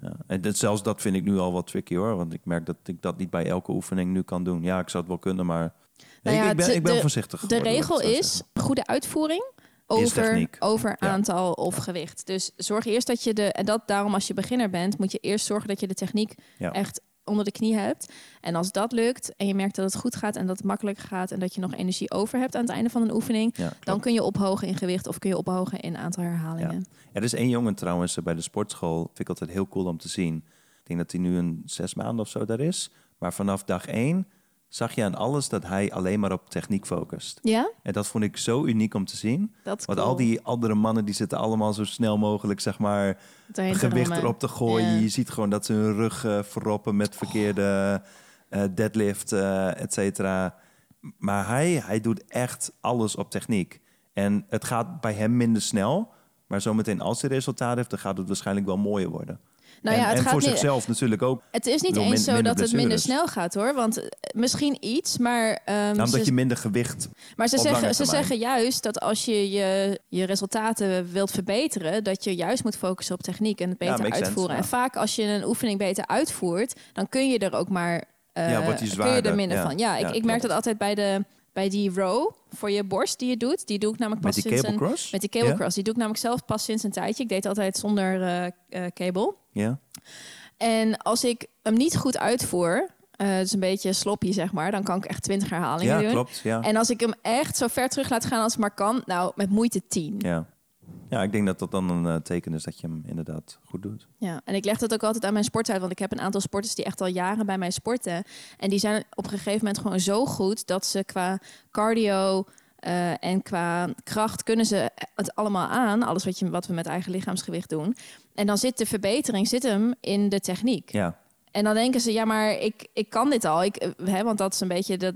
Ja. En dat, zelfs dat vind ik nu al wat tricky hoor, want ik merk dat ik dat niet bij elke oefening nu kan doen. Ja, ik zou het wel kunnen, maar Nou ik, ja, ik ben, de- ik ben de- voorzichtig. De regel is zeggen. goede uitvoering over, over Ja. aantal of gewicht. Dus zorg eerst dat je de... En dat daarom als je beginner bent, moet je eerst zorgen dat je de techniek echt onder de knie hebt. En als dat lukt en je merkt dat het goed gaat en dat het makkelijk gaat... en dat je nog energie over hebt aan het einde van een oefening... Ja, dan kun je ophogen in gewicht of kun je ophogen in aantal herhalingen. Ja. Er is één jongen trouwens eh, bij de sportschool. Vind ik altijd heel cool om te zien. Ik denk dat hij nu een zes maanden of zo daar is. Maar vanaf dag één zag je aan alles dat hij alleen maar op techniek focust. Ja? En dat vond ik zo uniek om te zien. Dat is Want cool. al die andere mannen die zitten allemaal zo snel mogelijk, zeg maar, gewicht erop te gooien. Ja. Je ziet gewoon dat ze hun rug eh, verroppen met verkeerde eh, deadlift, eh et cetera. Maar hij, hij doet echt alles op techniek. En het gaat bij hem minder snel. Maar zometeen als hij resultaat heeft, dan gaat het waarschijnlijk wel mooier worden. Nou en ja, het en gaat voor niet- zichzelf natuurlijk ook. Het is niet eens zo dat het minder snel gaat hoor. Want eh, misschien iets, maar... Nou, omdat ze- je minder gewicht... Maar ze, zeggen, ze zeggen juist dat als je, je je resultaten wilt verbeteren, dat je juist moet focussen op techniek en het beter uitvoeren. En vaak als je een oefening beter uitvoert, dan kun je er ook maar eh, Ja, die kun je er minder van. Ja, ik, ik merk dat altijd bij de bij die row voor je borst die je doet. Die doe ik namelijk Met pas die sinds cable een, cross? met die cable cross. Die doe ik namelijk zelf pas sinds een tijdje. Ik deed altijd zonder eh, cable. Ja? En als ik hem niet goed uitvoer, eh dus een beetje sloppy zeg maar, dan kan ik echt 20 herhalingen Ja, doen. klopt. Ja. En als ik hem echt zo ver terug laat gaan als het maar kan, nou, met moeite 10. Ja. Ja. ja, ik denk dat dat dan een eh, teken is dat je hem inderdaad goed doet. en ik leg dat ook altijd aan mijn sport uit, want ik heb een aantal sporters die echt al jaren bij mij sporten. En die zijn op een gegeven moment gewoon zo goed dat ze qua cardio eh, en qua kracht kunnen ze het allemaal aan. Alles wat, je, wat we met eigen lichaamsgewicht doen. En dan zit de verbetering zit hem in de techniek. Ja, En dan denken ze, ja, maar ik, ik kan dit al. Ik, eh, hè, want dat is een beetje, dat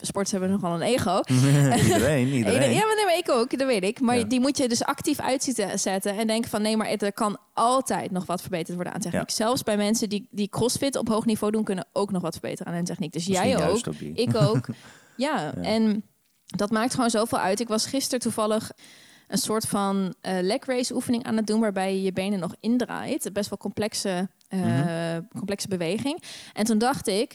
sporters hebben nogal een ego. iedereen, iedereen. Ja, maar, nee, maar ik ook, dat weet ik. Maar Ja. die moet je dus actief uitzetten en denken van nee, maar er kan altijd nog wat verbeterd worden aan techniek. Ja. Zelfs bij mensen die, die crossfit op hoog niveau doen, kunnen ook nog wat verbeteren aan hun techniek. Dus Misschien jij ook, ik ook. ja, Ja. en dat maakt gewoon zoveel uit. Ik was gisteren toevallig een soort van eh leg race oefening aan het doen, waarbij je je benen nog indraait. Best wel complexe, eh, Mhm. complexe beweging. En toen dacht ik,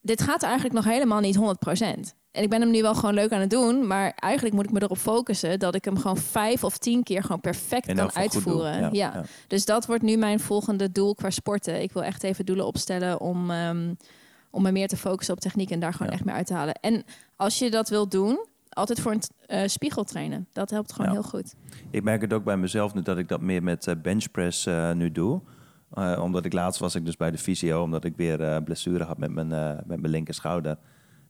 dit gaat eigenlijk nog helemaal niet 100%. En ik ben hem nu wel gewoon leuk aan het doen, maar eigenlijk moet ik me erop focussen dat ik hem gewoon vijf of tien keer gewoon perfect kan uitvoeren. Ja, ja. ja. Dus dat wordt nu mijn volgende doel qua sporten. Ik wil echt even doelen opstellen om, ehm, om me meer te focussen op techniek en daar gewoon Ja. echt meer uit te halen. En als je dat wilt doen, altijd voor een eh, spiegel trainen. Dat helpt gewoon Ja. heel goed. Ik merk het ook bij mezelf nu dat ik dat meer met eh, benchpress eh, nu doe. Omdat ik laatst was ik dus bij de fysio, omdat ik weer blessure had met mijn, met mijn linker schouder.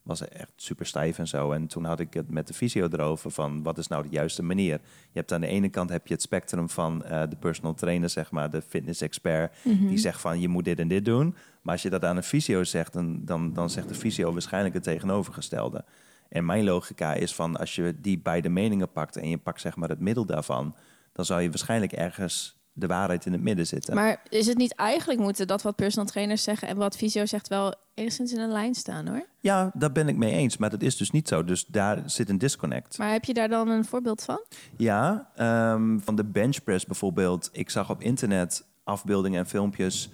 was echt super stijf en zo. En toen had ik het met de fysio erover van wat is nou de juiste manier. Je hebt aan de ene kant heb je het spectrum van de personal trainer, zeg maar, de fitness expert, Mhm. die zegt van je moet dit en dit doen. Maar als je dat aan een fysio zegt, dan, dan, dan zegt de fysio waarschijnlijk het tegenovergestelde. En mijn logica is van als je die beide meningen pakt en je pakt zeg maar het middel daarvan, dan zou je waarschijnlijk ergens de waarheid in het midden zitten. Maar is het niet eigenlijk moeten dat wat personal trainers zeggen en wat fysio zegt wel enigszins in een lijn staan hoor? Ja, daar ben ik mee eens, maar dat is dus niet zo. Dus daar zit een disconnect. Maar heb je daar dan een voorbeeld van? Ja, ehm, van de benchpress bijvoorbeeld. Ik zag op internet afbeeldingen en filmpjes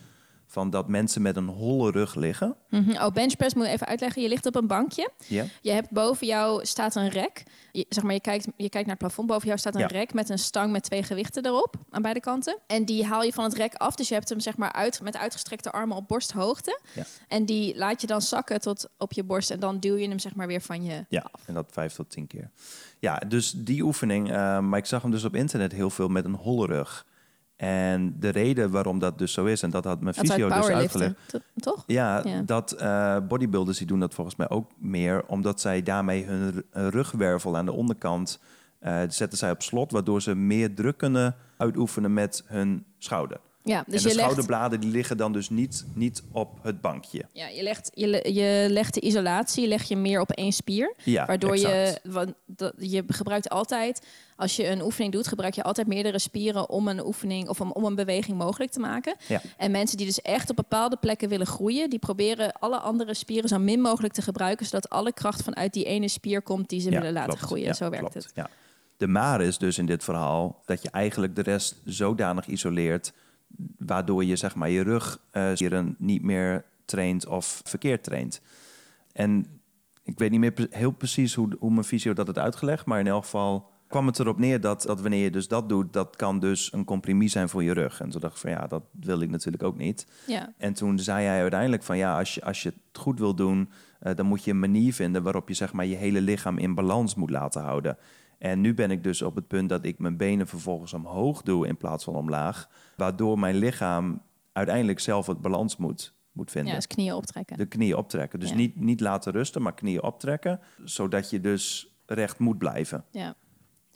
van dat mensen met een holle rug liggen. Mhm. Oh, benchpress moet je even uitleggen. Je ligt op een bankje. Ja. Je hebt boven jou staat een rek. Je, zeg maar, je kijkt, je kijkt naar het plafond. Boven jou staat een Ja. rek met een stang met twee gewichten erop aan beide kanten. En die haal je van het rek af. Dus je hebt hem zeg maar uit, met uitgestrekte armen op borsthoogte. Ja. En die laat je dan zakken tot op je borst. En dan duw je hem zeg maar weer van je Ja, en dat vijf tot tien keer. Ja, dus die oefening. eh, maar ik zag hem dus op internet heel veel met een holle rug. En de reden waarom dat dus zo is, en dat had mijn Dat uit fysio dus uitgelegd. to- toch? Ja, Ja. dat eh, bodybuilders die doen dat volgens mij ook meer, omdat zij daarmee hun rugwervel aan de onderkant eh, zetten zij op slot, waardoor ze meer druk kunnen uitoefenen met hun schouder. Ja, dus en de je legt, schouderbladen die liggen dan dus niet, niet op het bankje. ja, je, legt, je, je legt de isolatie leg je meer op één spier. Ja, Waardoor exact. je, want je gebruikt altijd, als je een oefening doet, gebruik je altijd meerdere spieren om een oefening of om, om een beweging mogelijk te maken. Ja. En mensen die dus echt op bepaalde plekken willen groeien, die proberen alle andere spieren zo min mogelijk te gebruiken, zodat alle kracht vanuit die ene spier komt die ze Ja, willen laten klopt. groeien. Ja, zo werkt klopt. het. Ja. De maar is dus in dit verhaal dat je eigenlijk de rest zodanig isoleert, waardoor je zeg maar je rug spieren niet meer traint of verkeerd traint. En ik weet niet meer pre- heel precies hoe, hoe mijn fysio dat had uitgelegd, maar in elk geval kwam het erop neer dat, dat wanneer je dus dat doet, dat kan dus een compromis zijn voor je rug. En toen dacht ik van ja, dat wil ik natuurlijk ook niet. Ja. En toen zei hij uiteindelijk van ja, als je, als je het goed wil doen, eh, dan moet je een manier vinden waarop je zeg maar je hele lichaam in balans moet laten houden. En nu ben ik dus op het punt dat ik mijn benen vervolgens omhoog doe in plaats van omlaag, waardoor mijn lichaam uiteindelijk zelf het balans moet, moet vinden. ja, dus knieën optrekken. De knieën optrekken. Dus Ja. niet, niet laten rusten, maar knieën optrekken, zodat je dus recht moet blijven. Ja.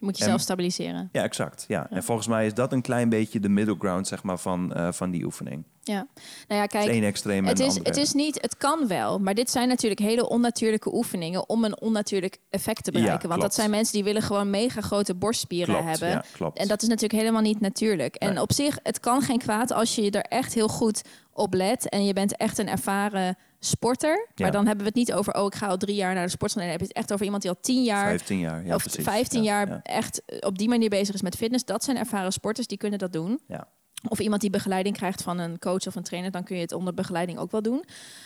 Je moet En- jezelf stabiliseren. Ja, exact. Ja. Ja. En volgens mij is dat een klein beetje de middle ground zeg maar, van, eh, van die oefening. Ja. Nou ja, kijk, het ene extreem Het is, het is niet, het kan wel, maar dit zijn natuurlijk hele onnatuurlijke oefeningen om een onnatuurlijk effect te Ja, bereiken. Want dat zijn mensen die willen gewoon mega grote borstspieren klopt, hebben. Ja, klopt. En dat is natuurlijk helemaal niet natuurlijk. En Nee. op zich, het kan geen kwaad als je er echt heel goed op let en je bent echt een ervaren sporter. Ja. Maar dan hebben we het niet over, oh, ik ga al drie jaar naar de sportschool. Nee, dan heb je het echt over iemand die al tien jaar 15 jaar. Ja, of precies. 15 Ja, jaar ja. echt op die manier bezig is met fitness. Dat zijn ervaren sporters, die kunnen dat doen. Ja. Of iemand die begeleiding krijgt van een coach of een trainer, dan kun je het onder begeleiding ook wel doen.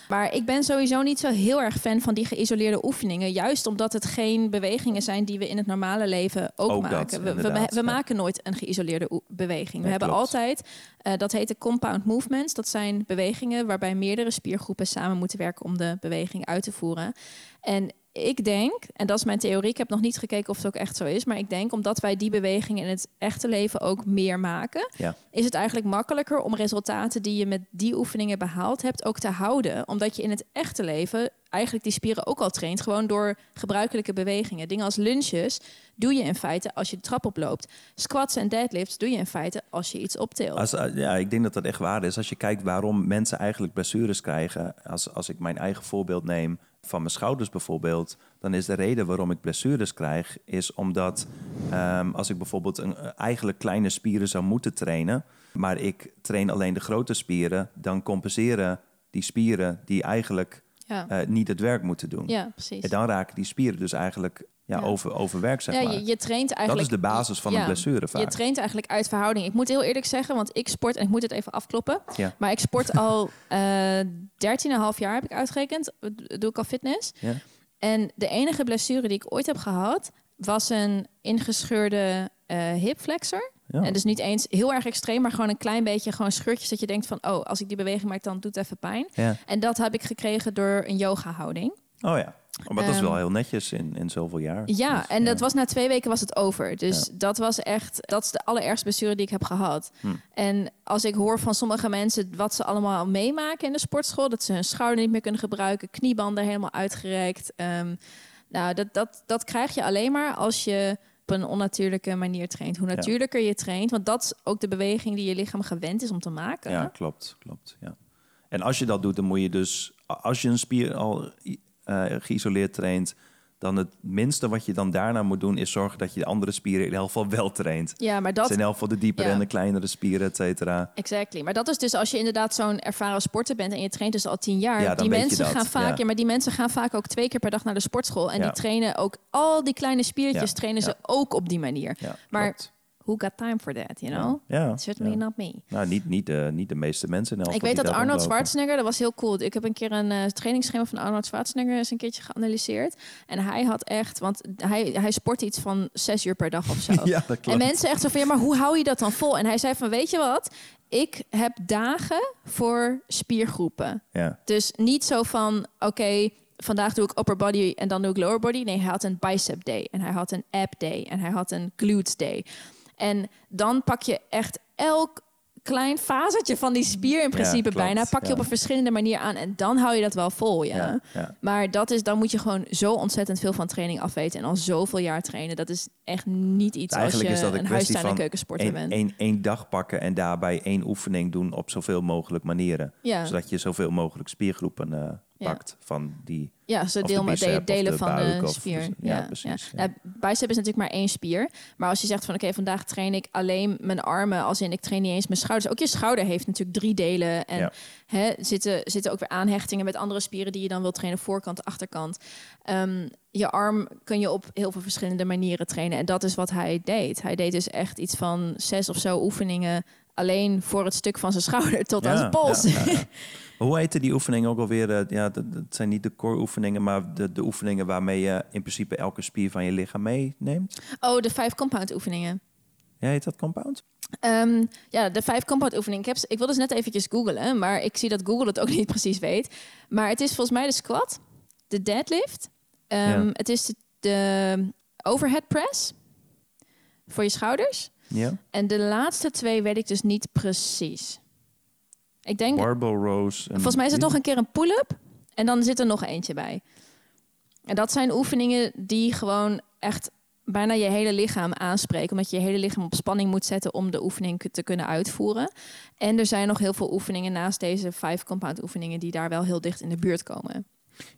Maar ik ben sowieso niet zo heel erg fan van die geïsoleerde oefeningen. Juist omdat het geen bewegingen zijn die we in het normale leven ook, Ook dat, maken. we, we, maken nooit een geïsoleerde beweging. We hebben klopt. altijd, eh, dat heet de compound movements. Dat zijn bewegingen waarbij meerdere spiergroepen samen moeten werken om de beweging uit te voeren. En ik denk, en dat is mijn theorie, ik heb nog niet gekeken of het ook echt zo is, maar ik denk omdat wij die bewegingen in het echte leven ook meer maken, Ja. is het eigenlijk makkelijker om resultaten die je met die oefeningen behaald hebt ook te houden. Omdat je in het echte leven eigenlijk die spieren ook al traint, gewoon door gebruikelijke bewegingen. Dingen als lunches doe je in feite als je de trap oploopt. Squats en deadlifts doe je in feite als je iets optilt. Als, eh, ja, ik denk dat dat echt waar is. Als je kijkt waarom mensen eigenlijk blessures krijgen, als, als ik mijn eigen voorbeeld neem van mijn schouders bijvoorbeeld, dan is de reden waarom ik blessures krijg, is omdat ehm, als ik bijvoorbeeld een, eh, eigenlijk kleine spieren zou moeten trainen, maar ik train alleen de grote spieren, dan compenseren die spieren die eigenlijk ja. eh, niet het werk moeten doen. ja, precies. En dan raken die spieren dus eigenlijk ja. Over, overwerkt, zeg ja, maar. je, je traint dat eigenlijk. is de basis van ja, een blessure vaak. Je traint eigenlijk uit verhouding. Ik moet heel eerlijk zeggen, want ik sport, en ik moet het even afkloppen. Ja. Maar ik sport al eh 13,5 jaar, heb ik uitgerekend. Doe ik al fitness. Ja. En de enige blessure die ik ooit heb gehad, was een ingescheurde eh hipflexor. Ja. En dus niet eens heel erg extreem, maar gewoon een klein beetje gewoon scheurtjes dat je denkt van, oh, als ik die beweging maak, dan doet het even pijn. Ja. En dat heb ik gekregen door een yoga houding. Oh ja. Maar dat is Ehm, wel heel netjes in, in zoveel jaar. Ja, Dus, en dat was na twee weken was het over. Dus Ja. dat was echt, dat is de allerergste blessure die ik heb gehad. Hm. En als ik hoor van sommige mensen wat ze allemaal meemaken in de sportschool, dat ze hun schouder niet meer kunnen gebruiken, kniebanden helemaal uitgerekt. Ehm, nou, dat, dat, dat krijg je alleen maar als je op een onnatuurlijke manier traint. Hoe Ja. natuurlijker je traint, want dat is ook de beweging die je lichaam gewend is om te maken. Ja, klopt, klopt. Ja. En als je dat doet, dan moet je dus, als je een spier al eh, geïsoleerd traint, dan het minste wat je dan daarna moet doen, is zorgen dat je de andere spieren in elk geval wel traint. Ja, maar Dat dat, zijn in elk geval de diepere Ja. en de kleinere spieren, et cetera. Exactly. Maar dat is dus als je inderdaad zo'n ervaren sporter bent en je traint dus al tien jaar. Ja, die mensen dat, gaan vaak, ja. maar die mensen gaan vaak ook twee keer per dag naar de sportschool. En die trainen ook al die kleine spiertjes trainen ze ook op die manier. Ja, Maar klopt. Who got time for that, you know? Ja, Certainly ja. not me. Nou, niet, niet, de, niet de meeste mensen in Ik weet dat Arnold. Schwarzenegger, dat was heel cool. Ik heb een keer een eh trainingsschema van Arnold Schwarzenegger eens een keertje geanalyseerd. En hij had echt, want hij, hij sport iets van zes uur per dag of zo. Ja, dat En klopt. mensen echt zo van, ja, maar hoe hou je dat dan vol? En hij zei van, weet je wat? Ik heb dagen voor spiergroepen. Ja, Dus niet zo van, oké, vandaag doe ik upper body en dan doe ik lower body. Nee, hij had een bicep day en hij had een ab day en hij had een glutes day. En dan pak je echt elk klein fazetje van die spier in principe klopt, bijna. Pak je ja. op een verschillende manier aan en dan hou je dat wel vol, ja. Maar dat is, dan moet je gewoon zo ontzettend veel van training afweten en al zoveel jaar trainen. Dat is echt niet iets Eigenlijk als is je dat een een huistuin- en keukensporter bent. één dag pakken en daarbij één oefening doen op zoveel mogelijk manieren. Zodat je zoveel mogelijk spiergroepen eh, pakt van die Ja, ze Of de deel, de, of delen de van de of- spier. ja, Ja, precies, Ja. ja. Nou, bicep is natuurlijk maar één spier. Maar als je zegt van oké, vandaag train ik alleen mijn armen, als in ik train niet eens mijn schouders. Ook je schouder heeft natuurlijk drie delen. En Ja. hè, zitten, zitten ook weer aanhechtingen met andere spieren die je dan wil trainen, voorkant, achterkant. Ehm, je arm kun je op heel veel verschillende manieren trainen. En dat is wat hij deed. Hij deed dus echt iets van zes of zo oefeningen alleen voor het stuk van zijn schouder tot aan zijn pols. Hoe heette die oefeningen ook alweer? Eh, Ja, dat, dat zijn niet de core oefeningen, maar de, de oefeningen waarmee je in principe elke spier van je lichaam meeneemt. Oh, de vijf compound oefeningen. Ja, heet dat compound? Ehm, ja, de vijf compound oefeningen. Ik, heb, ik wilde dus net eventjes googlen, maar ik zie dat Google het ook niet precies weet. Maar het is volgens mij de squat, de deadlift. Ehm, Ja. Het is de, de overhead press voor je schouders. Ja. En de laatste twee weet ik dus niet precies. Ik denk, Barbell rows. en volgens mij is het nog een keer een pull-up en dan zit er nog eentje bij. En dat zijn oefeningen die gewoon echt bijna je hele lichaam aanspreken. Omdat je je hele lichaam op spanning moet zetten om de oefening te kunnen uitvoeren. En er zijn nog heel veel oefeningen naast deze vijf compound oefeningen die daar wel heel dicht in de buurt komen.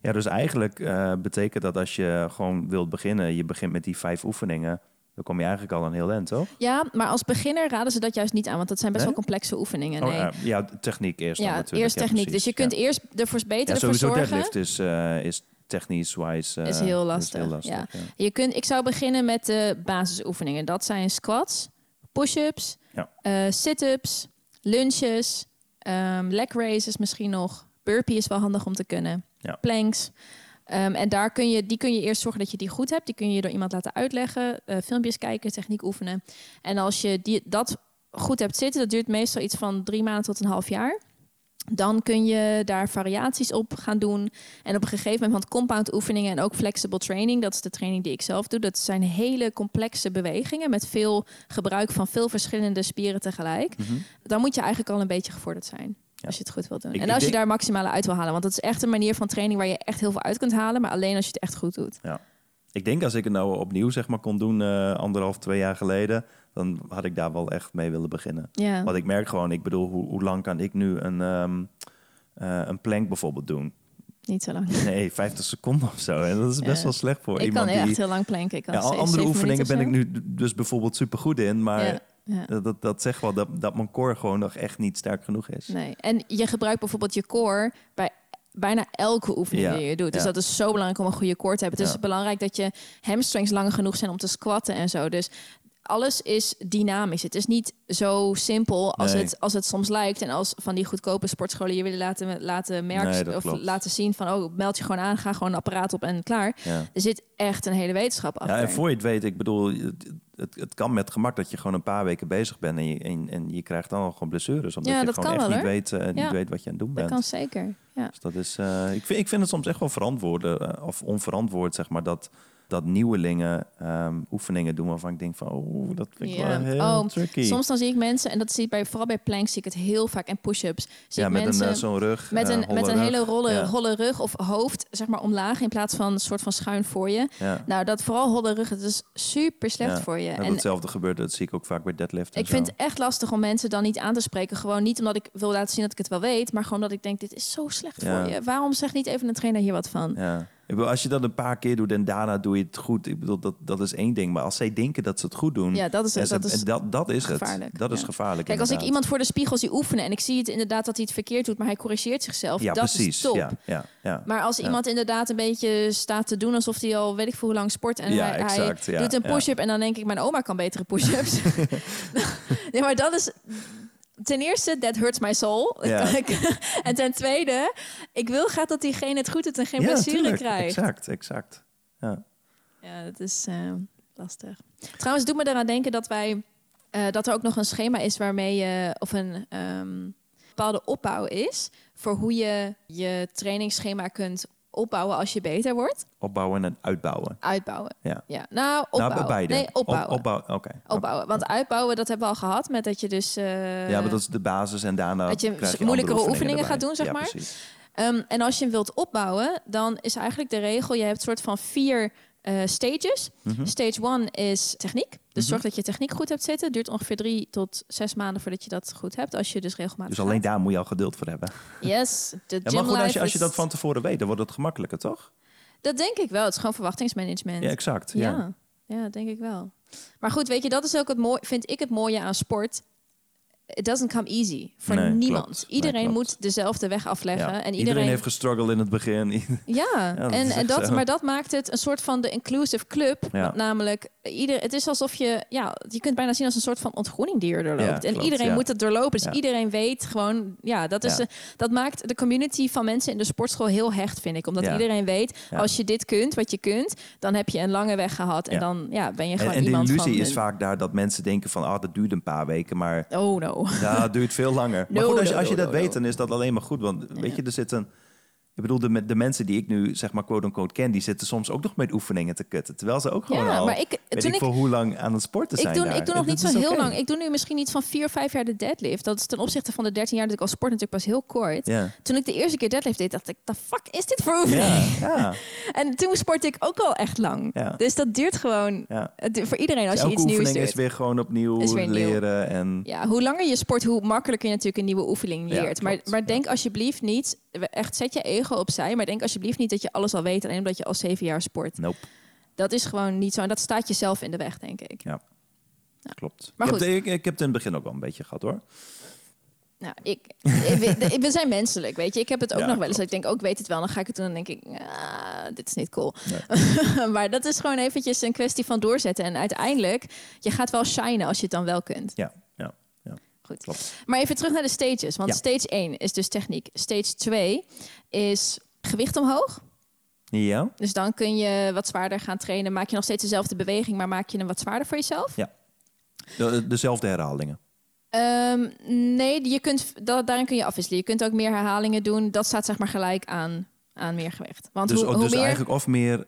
Ja, dus eigenlijk eh, betekent dat als je gewoon wilt beginnen, je begint met die vijf oefeningen, dan kom je eigenlijk al een heel eind, toch? Ja, maar als beginner raden ze dat juist niet aan, want dat zijn best Nee? wel complexe oefeningen. Oh, Nee. eh, ja, techniek eerst ja, natuurlijk. eerst techniek. dus je kunt ja. eerst ervoor beter Ja, ervoor sowieso zorgen. deadlift is, eh, is technisch-wise... eh, Is heel lastig, ja. Je kunt, ik zou beginnen met de basisoefeningen. Dat zijn squats, push-ups, Ja. eh, sit-ups, lunges, ehm leg raises misschien nog. Burpee is wel handig om te kunnen. Ja. Planks. Ehm, en daar kun je, die kun je eerst zorgen dat je die goed hebt. Die kun je door iemand laten uitleggen. eh, filmpjes kijken, techniek oefenen. En als je die, dat goed hebt zitten, dat duurt meestal iets van drie maanden tot een half jaar. Dan kun je daar variaties op gaan doen. En op een gegeven moment, want compound oefeningen en ook flexible training, dat is de training die ik zelf doe. Dat zijn hele complexe bewegingen met veel gebruik van veel verschillende spieren tegelijk. Mhm. Dan moet je eigenlijk al een beetje gevorderd zijn. Ja. Als je het goed wilt doen. Ik- en ik als je daar maximale uit wil halen. Want dat is echt een manier van training waar je echt heel veel uit kunt halen. Maar alleen als je het echt goed doet. Ik denk als ik het nou opnieuw zeg maar, kon doen, eh, anderhalf, twee jaar geleden, dan had ik daar wel echt mee willen beginnen. Ja. Want ik merk gewoon, ik bedoel, hoe, hoe lang kan ik nu een, ehm, eh, een plank bijvoorbeeld doen? Niet zo lang. Nee, 50 seconden of zo. En dat is best Ja. wel slecht voor ik iemand kan die... echt heel lang planken. Ik kan Ja, andere oefeningen ben ik nu dus bijvoorbeeld super goed in, maar. Ja, dat, dat, dat zegt wel dat, dat mijn core gewoon nog echt niet sterk genoeg is. Nee. En je gebruikt bijvoorbeeld je core bij bijna elke oefening Ja, die je doet. Dus ja. dat is zo belangrijk om een goede core te hebben. Het is belangrijk dat je hamstrings lang genoeg zijn om te squatten en zo. Dus alles is dynamisch. Het is niet zo simpel als, Nee. het, als het soms lijkt. En als van die goedkope sportscholen je willen laten, laten merken Nee, of klopt. laten zien van oh, meld je gewoon aan, ga gewoon een apparaat op en klaar. Ja. Er zit echt een hele wetenschap achter. Ja, en voor je het weet, ik bedoel, het- het, kan met gemak dat je gewoon een paar weken bezig bent en je, en, en je krijgt dan al gewoon blessures. Omdat Ja, je dat gewoon echt wel, niet, weet, eh, niet Ja. weet wat je aan het doen Dat bent. kan zeker. Ja. Dus dat is, eh, ik, vind, ik vind het soms echt wel verantwoord, eh, of onverantwoord, zeg maar, dat, dat nieuwelingen ehm, oefeningen doen waarvan ik denk van, oh, dat vind ik wel heel Oh, tricky. Soms dan zie ik mensen, en dat zie ik bij, vooral bij planks, zie ik het heel vaak, en push-ups. Zie ja, ik met mensen een, eh, zo'n rug. met eh, een, met een rug. hele rolle, Ja. holle rug of hoofd, zeg maar, omlaag in plaats van een soort van schuin voor je. Ja. Nou, dat vooral holle rug, het is super slecht voor je. En En hetzelfde gebeurt, dat zie ik ook vaak bij deadlift ik zo. vind het echt lastig om mensen dan niet aan te spreken. Gewoon niet omdat ik wil laten zien dat ik het wel weet, maar gewoon dat ik denk, dit is zo slecht voor je. Waarom zegt niet even een trainer hier wat van? Ja. Ik bedoel, als je dat een paar keer doet en daarna doe je het goed, ik bedoel, dat, dat is één ding. Maar als zij denken dat ze het goed doen, Ja, dat is, dat is dat, dat is gevaarlijk, het. Dat is gevaarlijk. Kijk, als ik iemand voor de spiegel zie oefenen en ik zie het inderdaad dat hij het verkeerd doet, maar hij corrigeert zichzelf, Ja, dat precies. is top. Ja, ja, ja. Maar als iemand inderdaad een beetje staat te doen alsof hij al weet ik veel hoe lang sport en hij, exact, hij doet een push-up en dan denk ik mijn oma kan betere push-ups. nee, maar dat is ten eerste that hurts my soul. Ja. en ten tweede, ik wil graag dat diegene het goed doet en geen Ja, blessure tuurlijk. krijgt. Exact, exact. Ja. Ja, dat is eh, lastig. Trouwens, doet me eraan denken dat wij eh, dat er ook nog een schema is waarmee je of een ehm, bepaalde opbouw is voor hoe je je trainingsschema kunt opbouwen als je beter wordt. Opbouwen en uitbouwen. Uitbouwen. Ja. Ja. Nou, opbouwen. Nou, beide. Nee, opbouwen. Op, opbouw, oké. opbouwen. Want uitbouwen, dat hebben we al gehad met dat je dus. eh, ja, maar dat is de basis en daarna dat je moeilijkere oefeningen gaat doen, zeg Ja, maar. precies. Ehm, en als je hem wilt opbouwen, dan is eigenlijk de regel: je hebt soort van vier eh, stages. Mhm. Stage one is techniek. Dus Mhm. zorg dat je techniek goed hebt zitten. Duurt ongeveer drie tot zes maanden voordat je dat goed hebt. Als je dus regelmatig. Dus alleen daar moet je al geduld voor hebben. Yes. De Ja, maar goed, als je, als dat van tevoren weet, dan wordt het gemakkelijker, toch? Dat denk ik wel. Het is gewoon verwachtingsmanagement. Ja, exact. Ja. Ja, ja, denk ik wel. Maar goed, weet je, dat is ook het mooie, vind ik het mooie aan sport. It doesn't come easy voor Nee, niemand. klopt. Iedereen Nee, moet dezelfde weg afleggen. Ja. En iedereen... iedereen, heeft gestruggeld in het begin. Ja, dat en, is en dat, zo. maar dat maakt het een soort van de inclusive club. Ja. Namelijk, ieder, het is alsof je, ja, je kunt bijna zien als een soort van ontgroening die je doorloopt. En klopt, iedereen moet het doorlopen. Dus iedereen weet gewoon, ja, dat, is de- dat maakt de community van mensen in de sportschool heel hecht, vind ik. Omdat iedereen weet, als je dit kunt, wat je kunt, dan heb je een lange weg gehad. En dan ja, ben je En, gewoon en de iemand illusie van... is een- vaak daar dat mensen denken van... ah, dat duurt een paar weken, maar Oh no. Ja, het duurt veel langer. maar goed, als je, als je no, dat weet, dan is dat alleen maar goed. Want weet je, er zitten... Ik bedoel, de, de mensen die ik nu, zeg maar, quote-unquote ken... die zitten soms ook nog met oefeningen te kutten. Terwijl ze ook gewoon Ja, al... maar ik, weet toen ik ik, voor hoe lang aan het sporten ik zijn doe, daar. ik doe nog Het niet zo heel lang. Ik doe nu misschien iets van vier, vijf jaar de deadlift. Dat is ten opzichte van de 13 jaar dat ik al sport natuurlijk pas heel kort. Ja. Toen ik de eerste keer deadlift deed, dacht ik, the fuck is dit voor oefening? Ja, ja, En toen sportte ik ook al echt lang. Dus dat duurt gewoon het voor iedereen als je Elke iets nieuws oefening doet. is weer gewoon opnieuw weer leren. En, Ja, hoe langer je sport, hoe makkelijker je natuurlijk een nieuwe oefening leert. maar, maar denk alsjeblieft niet, echt zet je ego opzij, maar denk alsjeblieft niet dat je alles al weet alleen omdat je al zeven jaar sport. Nope, Dat is gewoon niet zo en dat staat jezelf in de weg, denk ik. klopt. Maar ik, goed. Heb, ik, ik heb het in het begin ook wel een beetje gehad hoor. Nou, ik, ik- we, zijn menselijk, weet je. Ik heb het ook Ja, nog wel eens. Dat ik denk, ook ik weet het wel. Dan ga ik het doen en dan denk ik, ah, dit is niet cool. maar dat is gewoon eventjes een kwestie van doorzetten. En uiteindelijk, je gaat wel shinen als je het dan wel kunt. Ja, ja, ja. Goed. Klopt. Maar even terug naar de stages. Want Ja. stage 1 is dus techniek. Stage 2 is gewicht omhoog. Ja, Dus dan kun je wat zwaarder gaan trainen. Maak je nog steeds dezelfde beweging, maar maak je hem wat zwaarder voor jezelf? de, dezelfde herhalingen. Ehm, nee, je kunt, dat, daarin kun je afwisselen. Je kunt ook meer herhalingen doen. Dat staat zeg maar gelijk aan, aan meer gewicht. Want Dus, hoe, hoe dus meer, eigenlijk of meer,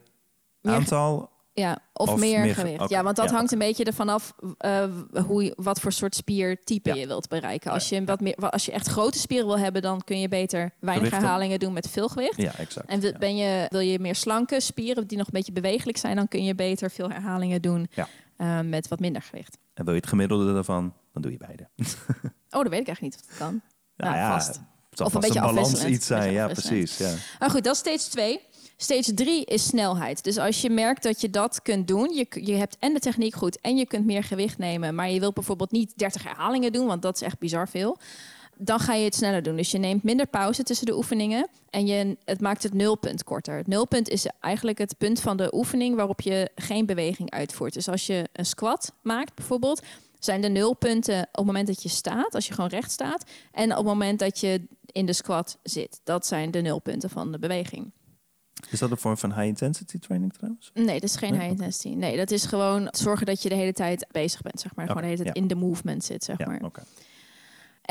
meer- aantal. Ja, of, of meer, meer ge- gewicht. Ja, want dat ja, hangt een beetje ervan af eh, hoe, je- wat voor soort spiertype Ja. je wilt bereiken. Als je, wat meer, als je echt grote spieren wil hebben, dan kun je beter weinig Gewichten. herhalingen doen met veel gewicht. Ja, exact. En ben je, wil je meer slanke spieren die nog een beetje bewegelijk zijn, dan kun je beter veel herhalingen doen eh, met wat minder gewicht. En wil je het gemiddelde ervan, dan doe je beide. Oh, dat weet ik eigenlijk niet of dat kan. Nou Ja, ja, vast. het zal Of een beetje balans afwisselend. iets zijn. Ja, precies. Ja. Maar goed, dat is stage 2. Stage 3 is snelheid. Dus als je merkt dat je dat kunt doen, je, je hebt en de techniek goed en je kunt meer gewicht nemen, maar je wilt bijvoorbeeld niet 30 herhalingen doen, want dat is echt bizar veel. Dan ga je het sneller doen. Dus je neemt minder pauze tussen de oefeningen en je, het maakt het nulpunt korter. Het nulpunt is eigenlijk het punt van de oefening waarop je geen beweging uitvoert. Dus als je een squat maakt bijvoorbeeld, zijn de nulpunten op het moment dat je staat, als je gewoon recht staat, en op het moment dat je in de squat zit. Dat zijn de nulpunten van de beweging. Is dat een vorm van high-intensity training trouwens? Nee, dat is geen Nee? high intensity. Nee, dat is gewoon zorgen dat je de hele tijd bezig bent, zeg maar. Gewoon de hele tijd ja. in de movement zit, zeg Ja, maar.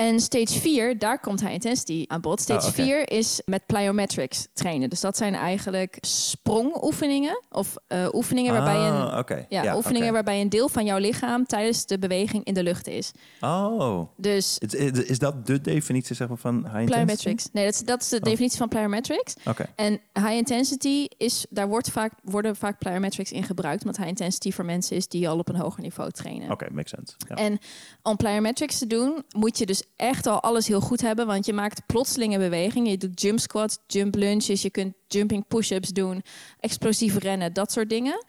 En stage 4, daar komt high intensity aan bod. Stage Oh, oké. 4 is met plyometrics trainen. Dus dat zijn eigenlijk sprongoefeningen of eh, oefeningen waarbij een Ah, oké. ja, oefeningen waarbij een deel van jouw lichaam tijdens de beweging in de lucht is. Oh, Dus is, dat de definitie zeg maar, van high-intensity? plyometrics. Nee, dat is, dat is de Oh. definitie van plyometrics. Oké. En high intensity is, daar wordt vaak, worden vaak plyometrics in gebruikt. Omdat high intensity voor mensen is die al op een hoger niveau trainen. Oké, makes sense. Ja. En om plyometrics te doen, moet je dus echt al alles heel goed hebben. Want je maakt plotselinge bewegingen. Je doet jump squats, jump lunges. Je kunt jumping push-ups doen. Explosief rennen, dat soort dingen.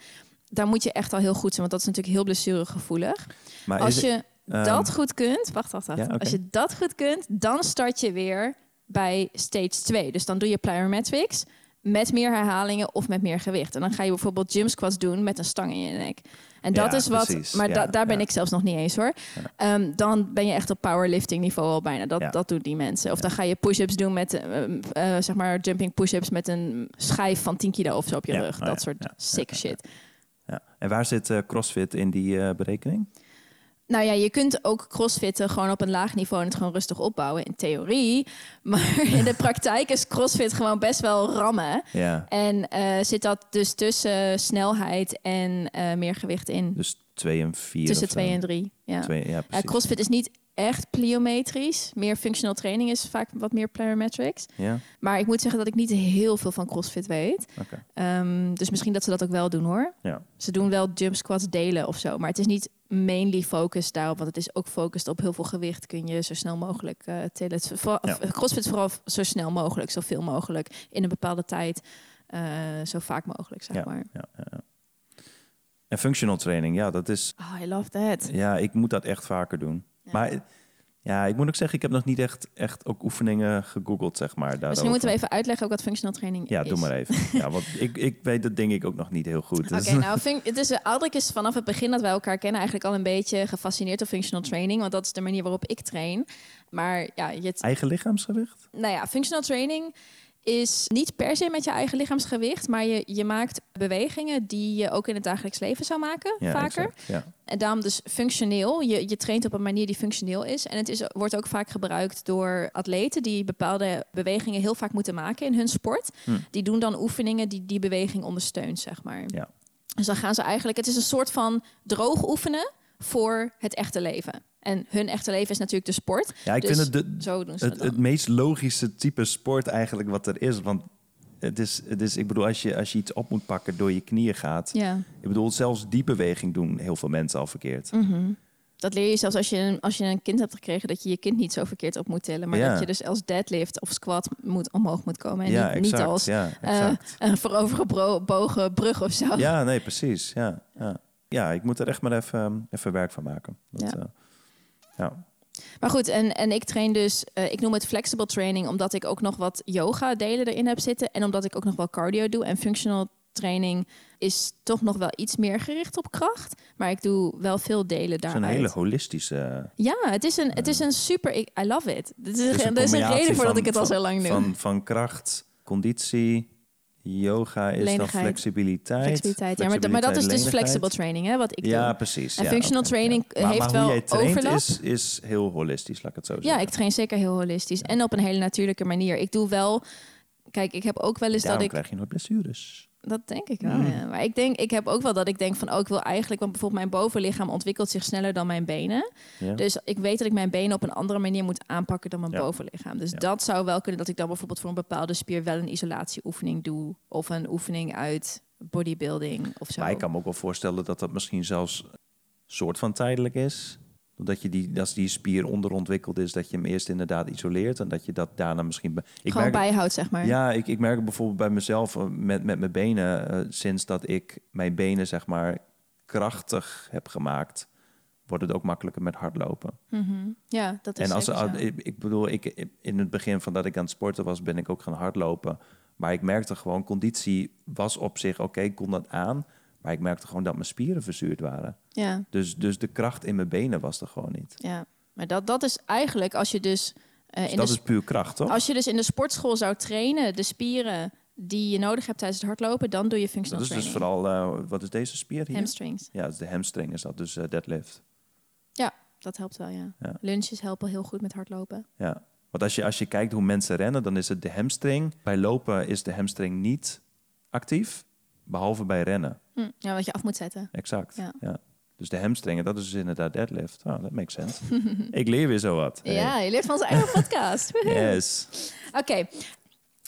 Daar moet je echt al heel goed zijn. Want dat is natuurlijk heel blessuregevoelig. maar Als je ehm, dat goed kunt... Wacht, wacht, wacht. Ja. Als je dat goed kunt, dan start je weer bij stage 2. Dus dan doe je plyometrics met meer herhalingen of met meer gewicht. En dan ga je bijvoorbeeld jump squats doen met een stang in je nek. En dat Ja, is wat, precies. maar Ja, da- daar ben ja. ik zelfs nog niet eens hoor. Ehm, dan ben je echt op powerlifting niveau al bijna. Dat, dat doen die mensen. Of dan ga je push-ups doen met, eh, eh, zeg maar, jumping push-ups met een schijf van 10 kilo of zo op je rug. oh dat soort sick shit. ja. En waar zit eh, CrossFit in die eh, berekening? Nou ja, je kunt ook crossfitten gewoon op een laag niveau en het gewoon rustig opbouwen in theorie. Maar in de praktijk is crossfit gewoon best wel rammen. Ja, En eh, zit dat dus tussen snelheid en eh, meer gewicht in. dus 2 en 4. tussen 2 en 3. Ja. Twee, ja, Ja, precies. crossfit is niet echt plyometrisch. Meer functional training is vaak wat meer plyometrics. Ja, Maar ik moet zeggen dat ik niet heel veel van crossfit weet. Ehm, dus misschien dat ze dat ook wel doen hoor. Ja. Ze doen wel jump squats delen of zo. Maar het is niet mainly focused daarop. Want het is ook focused op heel veel gewicht. Kun je zo snel mogelijk eh tillen. Vooral- Ja. of, Crossfit vooral zo snel mogelijk. Zoveel mogelijk. In een bepaalde tijd. eh, zo vaak mogelijk, zeg Ja. maar. Ja. En functional training, ja, dat is... Oh, I love that. Ja, ik moet dat echt vaker doen. Ja. Maar ja, ik moet ook zeggen, ik heb nog niet echt, echt ook oefeningen gegoogeld, zeg maar. Daarover. Misschien moeten we even uitleggen ook wat functional training Ja, is. doe maar even. ja, want ik, ik weet dat denk ik ook nog niet heel goed. Oké, Dus- nou, fun- het is, Aldrik is vanaf het begin dat wij elkaar kennen eigenlijk al een beetje gefascineerd door functional training, want dat is de manier waarop ik train. Maar ja, je Eigen lichaamsgewicht? nou ja, functional training is niet per se met je eigen lichaamsgewicht, maar je, je maakt bewegingen die je ook in het dagelijks leven zou maken, Ja, vaker. exact, Ja. En daarom dus functioneel. Je, je traint op een manier die functioneel is. En het is, wordt ook vaak gebruikt door atleten die bepaalde bewegingen heel vaak moeten maken in hun sport. Hm. Die doen dan oefeningen die die beweging ondersteunt, zeg maar. Ja. Dus dan gaan ze eigenlijk, het is een soort van droog oefenen voor het echte leven. En hun echte leven is natuurlijk de sport. ja, ik Dus vind het de, Zo doen ze het, het dan. het meest logische type sport eigenlijk wat er is. Want het is, het is ik bedoel, als je, als je iets op moet pakken door je knieën gaat. ja. Ik bedoel, zelfs die beweging doen heel veel mensen al verkeerd. Mhm. Dat leer je zelfs als je, een, als je een kind hebt gekregen, dat je je kind niet zo verkeerd op moet tillen. Maar Ja. dat je dus als deadlift of squat moet, omhoog moet komen. En ja, niet, als ja, eh, een voorovergebogen brug of zo. ja, nee, precies. Ja, ja. Ja, ik moet er echt maar even, even werk van maken. Dat, Ja. ja. ja. Maar goed, en, en ik train dus, eh, ik noem het flexible training, omdat ik ook nog wat yoga delen erin heb zitten. En omdat ik ook nog wel cardio doe. En functional training is toch nog wel iets meer gericht op kracht. Maar ik doe wel veel delen Het is een hele holistische... Ja, het is een, het is een super, ik, I love it. Dit is, is er is een reden voor dat ik het al zo lang doe. Van, van kracht, conditie, yoga is dan flexibiliteit. Flexibiliteit. Ja, maar, dat is dus flexible training, hè, wat ik Ja, doe. precies. En ja, functional training ja. Maar- heeft maar wel overlap. Is, is heel holistisch, laat ik het zo Ja, zeggen. ik train zeker heel holistisch. En op een hele natuurlijke manier. Ik doe wel... Kijk, ik heb ook wel eens Daarom dat ik... krijg je nooit blessures. Dat denk ik wel, Mm. ja. Maar ik, denk, ik heb ook wel dat ik denk van... Oh, ik wil eigenlijk... Want bijvoorbeeld mijn bovenlichaam ontwikkelt zich sneller dan mijn benen. Ja. Dus ik weet dat ik mijn benen op een andere manier moet aanpakken dan mijn bovenlichaam. Dus dat zou wel kunnen dat ik dan bijvoorbeeld voor een bepaalde spier... wel een isolatieoefening doe. Of een oefening uit bodybuilding of zo. Maar ik kan me ook wel voorstellen dat dat misschien zelfs soort van tijdelijk is. Dat je die, als die spier onderontwikkeld is, dat je hem eerst inderdaad isoleert en dat je dat daarna misschien. be- Ik Gewoon merk, bijhoudt, zeg maar. ja, ik, ik merk bijvoorbeeld bij mezelf eh, met, met mijn benen. eh, sinds dat ik mijn benen zeg maar krachtig heb gemaakt, wordt het ook makkelijker met hardlopen. Mhm. ja dat is En als zeker ik, ik bedoel, ik, in het begin van dat ik aan het sporten was, ben ik ook gaan hardlopen. Maar ik merkte gewoon, conditie was op zich oké, ik kon dat aan. Maar ik merkte gewoon dat mijn spieren verzuurd waren. Ja, Dus, dus de kracht in mijn benen was er gewoon niet. ja. Maar dat, dat is eigenlijk als je dus... eh, Dus in dat de is puur kracht, toch? Als je dus in de sportschool zou trainen, de spieren die je nodig hebt tijdens het hardlopen, dan doe je Dat functional is dus vooral, eh, wat is deze spier hier? Hamstrings. Ja, dat is de hamstring is dat, dus eh, deadlift. Ja, dat helpt wel, ja. Ja. Lunches helpen heel goed met hardlopen. Ja. Want als je, als je kijkt hoe mensen rennen, dan is het de hamstring. Bij lopen is de hamstring niet actief, behalve bij rennen. Hm, Ja, wat je af moet zetten. Exact. Ja. Ja. Dus de hamstringen, dat is dus inderdaad deadlift. Oh, dat makes sense. Ik leer weer zo wat. Hey. Ja, je leert van onze eigen podcast. Yes. Oké.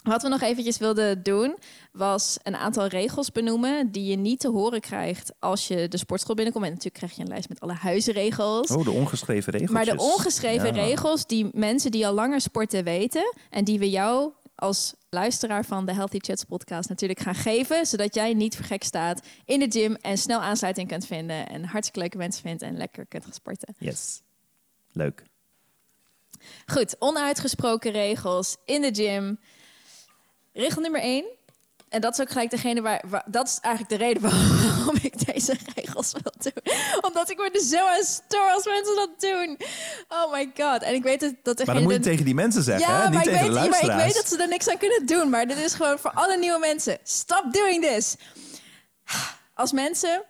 Wat we nog eventjes wilden doen, was een aantal regels benoemen die je niet te horen krijgt als je de sportschool binnenkomt. En natuurlijk krijg je een lijst met alle huisregels. Oh, de ongeschreven regels. maar de ongeschreven Ja. regels die mensen die al langer sporten weten en die we jou als luisteraar van de Healthy Chats podcast natuurlijk gaan geven, zodat jij niet voor gek staat in de gym en snel aansluiting kunt vinden en hartstikke leuke mensen vindt en lekker kunt gaan sporten. Yes. Leuk. Goed, onuitgesproken regels in de gym. Regel nummer één. En dat is ook gelijk degene waar, waar- Dat is eigenlijk de reden waarom ik deze regels wil doen. Omdat ik word er zo aan stoor als mensen dat doen. Oh my god. En ik weet dat, dat degene... Maar dan moet je de- tegen die mensen zeggen, ja, hè? niet maar ik, tegen weet, de ja, maar ik weet dat ze er niks aan kunnen doen. Maar dit is gewoon voor alle nieuwe mensen. Stop doing this. Als mensen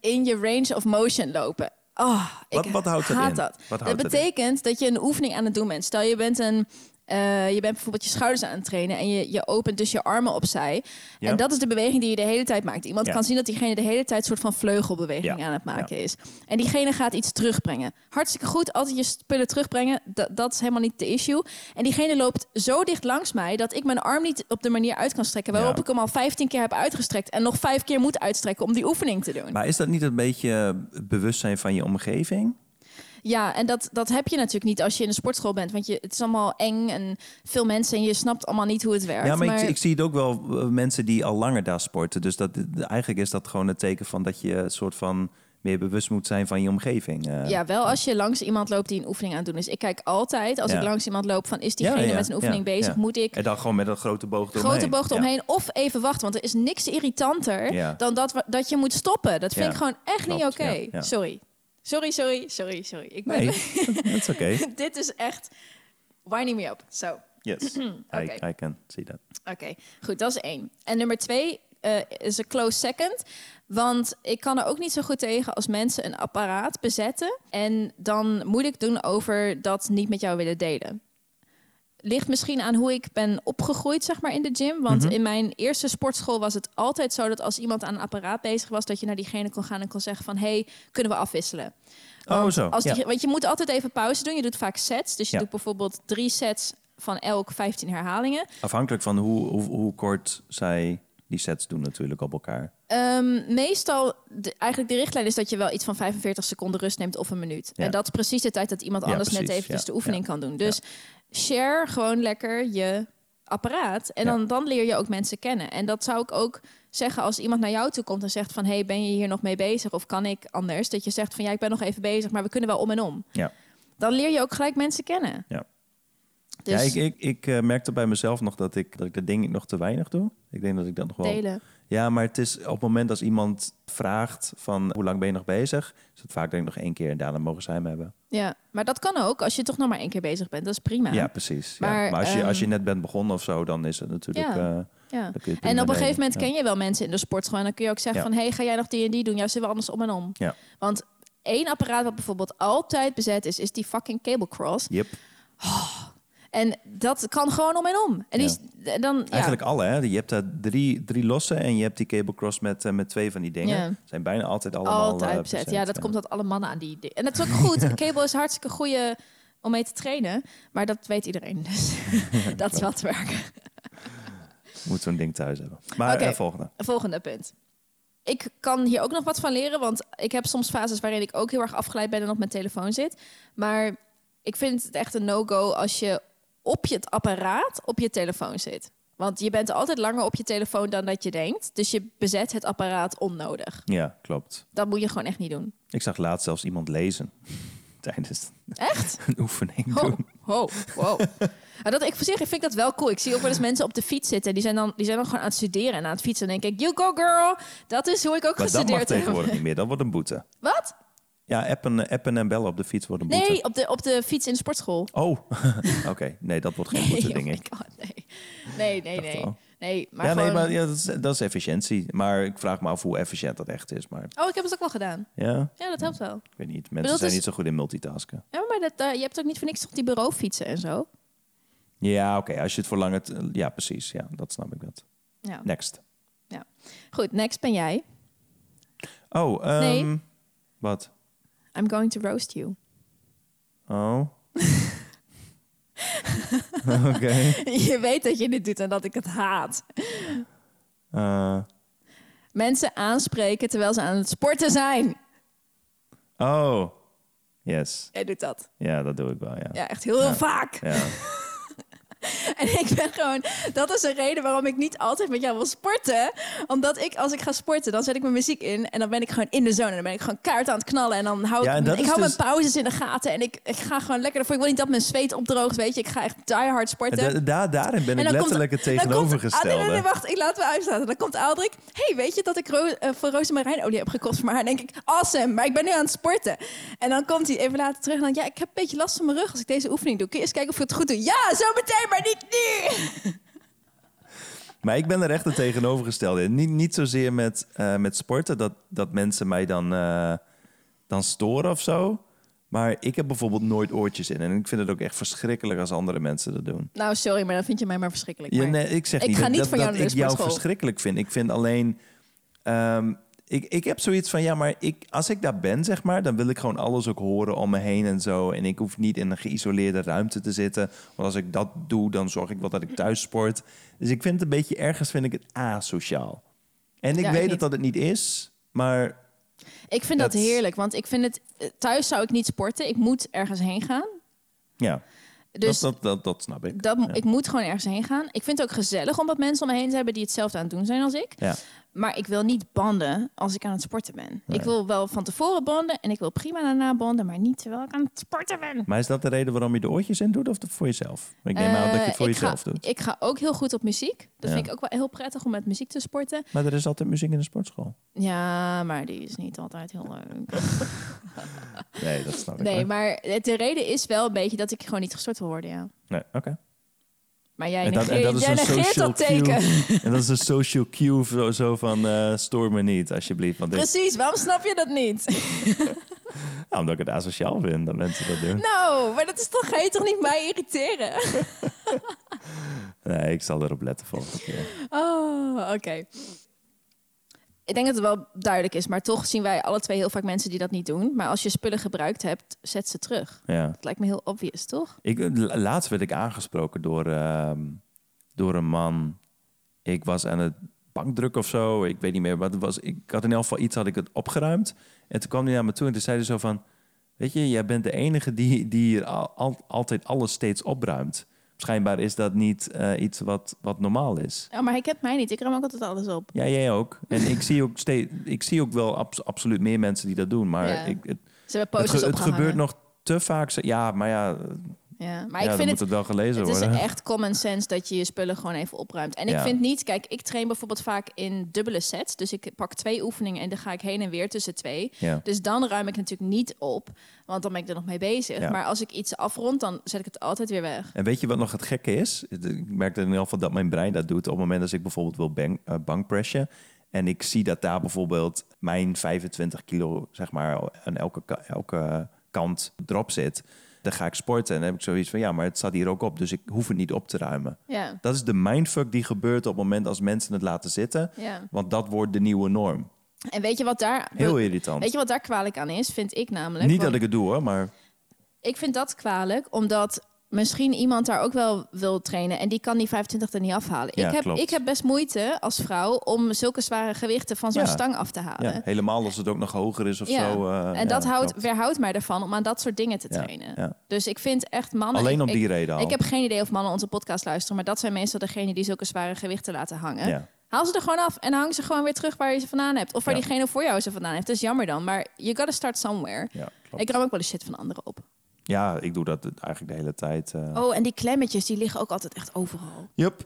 in je range of motion lopen. Oh, Wat- ik wat houdt dat haat in? dat. Houdt dat betekent dat je een oefening aan het doen bent. Stel je bent een... eh, je bent bijvoorbeeld je schouders aan het trainen en je, je opent dus je armen opzij. Ja. En dat is de beweging die je de hele tijd maakt. Iemand Ja. kan zien dat diegene de hele tijd een soort van vleugelbeweging Ja. aan het maken is. En diegene gaat iets terugbrengen. Hartstikke goed, altijd je spullen terugbrengen. Dat, dat is helemaal niet de issue. En diegene loopt zo dicht langs mij dat ik mijn arm niet op de manier uit kan strekken. Waarop ik hem al 15 keer heb uitgestrekt en nog vijf keer moet uitstrekken om die oefening te doen. Maar is dat niet een beetje bewustzijn van je omgeving? Ja, en dat, dat heb je natuurlijk niet als je in een sportschool bent. Want je, het is allemaal eng en veel mensen en je snapt allemaal niet hoe het werkt. Ja, maar, Ik, ik zie het ook wel eh, mensen die al langer daar sporten. Dus dat, eigenlijk is dat gewoon een teken van dat je een soort van meer bewust moet zijn van je omgeving. eh. Ja, wel als je langs iemand loopt die een oefening aan het doen is. Ik kijk altijd als Ja. ik langs iemand loop van is diegene ja, met een oefening bezig, moet ik En dan gewoon met een grote boog eromheen. grote boog Ja. eromheen of even wachten. Want er is niks irritanter dan dat, dat je moet stoppen. Dat vind ik gewoon echt niet oké. Sorry. Sorry, sorry, sorry, sorry. Ik ben, Nee, dat is oké. dit is echt winding me up. Zo, Yes, I, Oké. I can see that. Oké, goed, dat is één. En nummer twee eh, is een close second. Want ik kan er ook niet zo goed tegen als mensen een apparaat bezetten en dan moeilijk doen over dat niet met jou willen delen. Ligt misschien aan hoe ik ben opgegroeid, zeg maar, in de gym. Want Mhm. in mijn eerste sportschool was het altijd zo dat als iemand aan een apparaat bezig was, dat je naar diegene kon gaan en kon zeggen van, hey, kunnen we afwisselen? Oh, Want zo, Als ja. want je moet altijd even pauze doen. Je doet vaak sets. Dus je Ja. doet bijvoorbeeld drie sets van elk 15 herhalingen. Afhankelijk van hoe, hoe, hoe kort zij die sets doen natuurlijk op elkaar. Ehm, meestal, de, eigenlijk de richtlijn is dat je wel iets van 45 seconden rust neemt of een minuut. Ja. En dat is precies de tijd dat iemand Ja, anders net eventjes ja, de oefening kan doen. Dus share gewoon lekker je apparaat. En Ja. dan, dan leer je ook mensen kennen. En dat zou ik ook zeggen als iemand naar jou toe komt en zegt van... hey, ben je hier nog mee bezig of kan ik anders? Dat je zegt van ja, ik ben nog even bezig, maar we kunnen wel om en om. Ja. Dan leer je ook gelijk mensen kennen. Ja. Dus ja, ik, ik, ik eh, merkte bij mezelf nog dat ik, dat ik dat ding nog te weinig doe. Ik denk dat ik dat nog wel... delen. Ja, maar het is op het moment als iemand vraagt van hoe lang ben je nog bezig, is het vaak denk ik nog één keer en daarna mogen zij hem hebben. Ja, maar dat kan ook als je toch nog maar één keer bezig bent. Dat is prima. Ja, precies. ja. Maar, Maar, als, je, ehm, als je net bent begonnen of zo, dan is het natuurlijk. Ja. eh, Ja. En op een gegeven moment ken je wel mensen in de sportschool. En dan kun je ook zeggen Ja. van... hey, ga jij nog die en die doen? Ja, zullen we anders om en om? Ja. Want één apparaat wat bijvoorbeeld altijd bezet is... is die fucking cable cross. Yep. En dat kan gewoon om en om. En die is, dan, ja. Eigenlijk alle, hè? Je hebt daar drie, drie losse en je hebt die cable cross met, eh, met twee van die dingen. Ja. Zijn bijna altijd allemaal altijd eh, bezet. Ja, dat komt dat alle mannen aan die... di- En dat is ook goed. cable is hartstikke goede om mee te trainen. Maar dat weet iedereen. Dus dat is wel te werken. Moet zo'n ding thuis hebben. Maar Oké. eh, volgende. Volgende punt. Ik kan hier ook nog wat van leren, want ik heb soms fases waarin ik ook heel erg afgeleid ben en op mijn telefoon zit. Maar ik vind het echt een no-go als je op je apparaat op je telefoon zit. Want je bent altijd langer op je telefoon dan dat je denkt. Dus je bezet het apparaat onnodig. Ja, klopt. Dat moet je gewoon echt niet doen. Ik zag laatst zelfs iemand lezen tijdens Echt? een oefening doen. oh, wow. Dat, ik, voor zich, ik vind dat wel cool. Ik zie ook wel eens mensen op de fiets zitten. en Die zijn dan, die zijn dan gewoon aan het studeren en aan het fietsen. En dan denk ik, you go girl. Dat is hoe ik ook Maar dat mag gestudeerd heb. tegenwoordig niet meer. Dat wordt een boete. Wat? Ja, appen, appen en bellen op de fiets boete. Nee, op de, op de fiets in de sportschool. Oh, oké. Nee, dat wordt geen boete, Nee, denk oh ik. god, nee. Nee, nee, nee. al. Nee, maar ja, gewoon... nee, maar ja, dat, is, dat is efficiëntie. Maar ik vraag me af hoe efficiënt dat echt is. Maar Oh, ik heb het ook wel gedaan. ja, Ja, dat helpt wel. ik weet niet. Mensen zijn is- niet zo goed in multitasken. Ja, maar dat, eh, je hebt ook niet voor niks toch die bureaufietsen en zo? Ja, oké. Als je het voor lange... t- Ja, precies. Ja, dat snap ik dat. Ja. Next. Goed, next ben jij. Oh, ehm, Nee. Wat? I'm going to roast you. Oh. Oké. je weet dat je dit doet en dat ik het haat. Eh, Mensen aanspreken terwijl ze aan het sporten zijn. oh. Yes. Jij doet dat. Ja, dat doe ik wel, ja. Ja, echt heel Ja. vaak. Ja. En ik ben gewoon, dat is een reden waarom ik niet altijd met jou wil sporten. Omdat ik, als ik ga sporten, dan zet ik mijn muziek in en dan ben ik gewoon in de zone. En dan ben ik gewoon kaart aan het knallen. En dan hou Ja, en ik, ik hou dus- mijn pauzes in de gaten. En ik, ik ga gewoon lekker ervoor. Ik wil niet dat mijn zweet opdroogt, weet je. Ik ga echt die hard sporten. Da- da- daarin ben En ik komt- letterlijk het komt- tegenovergestelde. Ah, nee, nee, nee, wacht. Ik laat me uitstaten. Dan komt Aldrik. hey, weet je dat ik ro eh, voor rozemarijnolie heb gekocht voor haar? Dan denk ik, awesome, maar ik ben nu aan het sporten. En dan komt hij even later terug en dan, ja, ik heb een beetje last van mijn rug als ik deze oefening doe. Kun je eens kijken of ik het goed doe? Ja, zo meteen, maar niet nu! Maar ik ben er echt het tegenovergestelde. Niet, niet zozeer met, eh, met sporten, dat, dat mensen mij dan, eh, dan storen of zo. Maar ik heb bijvoorbeeld nooit oortjes in. En ik vind het ook echt verschrikkelijk als andere mensen dat doen. Nou, sorry, maar dan vind je mij maar verschrikkelijk. Ja, nee, ik zeg Ik niet ga dat, niet dat, voor jou dat ik jou verschrikkelijk vind. Ik vind alleen... ehm, ik, ik heb zoiets van, ja, maar ik, als ik daar ben, zeg maar... dan wil ik gewoon alles ook horen om me heen en zo. En ik hoef niet in een geïsoleerde ruimte te zitten. Want als ik dat doe, dan zorg ik wel dat ik thuis sport. Dus ik vind het een beetje... ergens vind ik het asociaal. En ik Ja, weet dat dat het niet is, maar... Ik vind dat Dat- heerlijk, want ik vind het... Thuis zou ik niet sporten. Ik moet ergens heen gaan. Ja, Dus dat, dat, dat, dat snap ik. dat, ja. ik moet gewoon ergens heen gaan. Ik vind het ook gezellig om wat mensen om me heen te hebben... die hetzelfde aan het doen zijn als ik. Ja. Maar ik wil niet banden als ik aan het sporten ben. Nee. Ik wil wel van tevoren banden en ik wil prima daarna banden, maar niet terwijl ik aan het sporten ben. Maar is dat de reden waarom je de oortjes in doet of voor jezelf? Ik neem aan dat je het Eh, voor jezelf ga, doet. Ik ga ook heel goed op muziek. Dat Ja. vind ik ook wel heel prettig om met muziek te sporten. Maar er is altijd muziek in de sportschool. Ja, maar die is niet altijd heel leuk. Nee, dat snap ik. Nee, wel. maar de reden is wel een beetje dat ik gewoon niet gestort wil worden, ja. Nee, oké. Maar jij En dat, en negeert, dat is jij een negeert dat teken. cue. En dat is een social cue zo, zo van eh stoor me niet, alsjeblieft. Want Precies, waarom snap je dat niet? nou, omdat ik het asociaal vind dat mensen dat doen. nou, maar dat is toch, ga je toch niet mij irriteren? Nee, ik zal erop letten volgende keer. Oh, oké. Ik denk dat het wel duidelijk is, maar toch zien wij alle twee heel vaak mensen die dat niet doen. Maar als je spullen gebruikt hebt, zet ze terug. Ja. Het lijkt me heel obvious, toch? Ik, laatst werd ik aangesproken door, ehm, door een man. Ik was aan het bankdrukken of zo. Ik weet niet meer wat het was. Ik had in elk geval iets had ik het opgeruimd. En toen kwam hij naar me toe en toen zei hij zo van... Weet je, jij bent de enige die, die hier al, al- altijd alles steeds opruimt. Schijnbaar is dat niet eh, iets wat, wat normaal is. Oh, maar hij kent mij niet. Ik ruim ook altijd alles op. Ja, jij ook. En ik zie ook, steeds, ik zie ook wel abs- absoluut meer mensen die dat doen. Maar Ja. ik, het, Ze hebben het, gebeurt nog te vaak. Ja, maar ja, Ja, maar ja ik dan vind moet het... het wel gelezen Het is worden. echt common sense dat je je spullen gewoon even opruimt. En ik vind niet, kijk, ik train bijvoorbeeld vaak in dubbele sets. Dus ik pak twee oefeningen en dan ga ik heen en weer tussen twee. Ja. Dus dan ruim ik natuurlijk niet op, want dan ben ik er nog mee bezig. Ja. Maar als ik iets afrond, dan zet ik het altijd weer weg. En weet je wat nog het gekke is? Ik merk in ieder geval dat mijn brein dat doet. Op het moment dat ik bijvoorbeeld wil bank, eh, bankpressen... en ik zie dat daar bijvoorbeeld mijn 25 kilo... zeg maar aan elke, elke kant erop zit... dan ga ik sporten en dan heb ik zoiets van... ja, maar het staat hier ook op, dus ik hoef het niet op te ruimen. Ja, Dat is de mindfuck die gebeurt op het moment als mensen het laten zitten... ja. want dat wordt de nieuwe norm. En weet je wat daar... Heel irritant. Weet je wat daar kwalijk aan is, vind ik namelijk. niet Want dat ik het doe hoor, maar... ik vind dat kwalijk, omdat misschien iemand daar ook wel wil trainen en die kan die 25 er niet afhalen. Ja, ik, heb, klopt. ik heb best moeite als vrouw om zulke zware gewichten van zo'n Ja. stang af te halen. Ja, helemaal als het ook nog hoger is of zo. eh, en dat houdt, klopt. weerhoudt mij ervan om aan dat soort dingen te trainen. Dus ik vind echt mannen... Alleen om die ik, reden al. Ik heb geen idee of mannen onze podcast luisteren, maar dat zijn meestal degenen die zulke zware gewichten laten hangen. Haal ze er gewoon af en hang ze gewoon weer terug waar je ze vandaan hebt. Of waar diegene voor jou ze vandaan heeft. Dat is jammer dan, maar you gotta start somewhere. Ik ruim ook wel de shit van anderen op. ja, ik doe dat eigenlijk de hele tijd. eh. Oh, en die klemmetjes, die liggen ook altijd echt overal. Yup.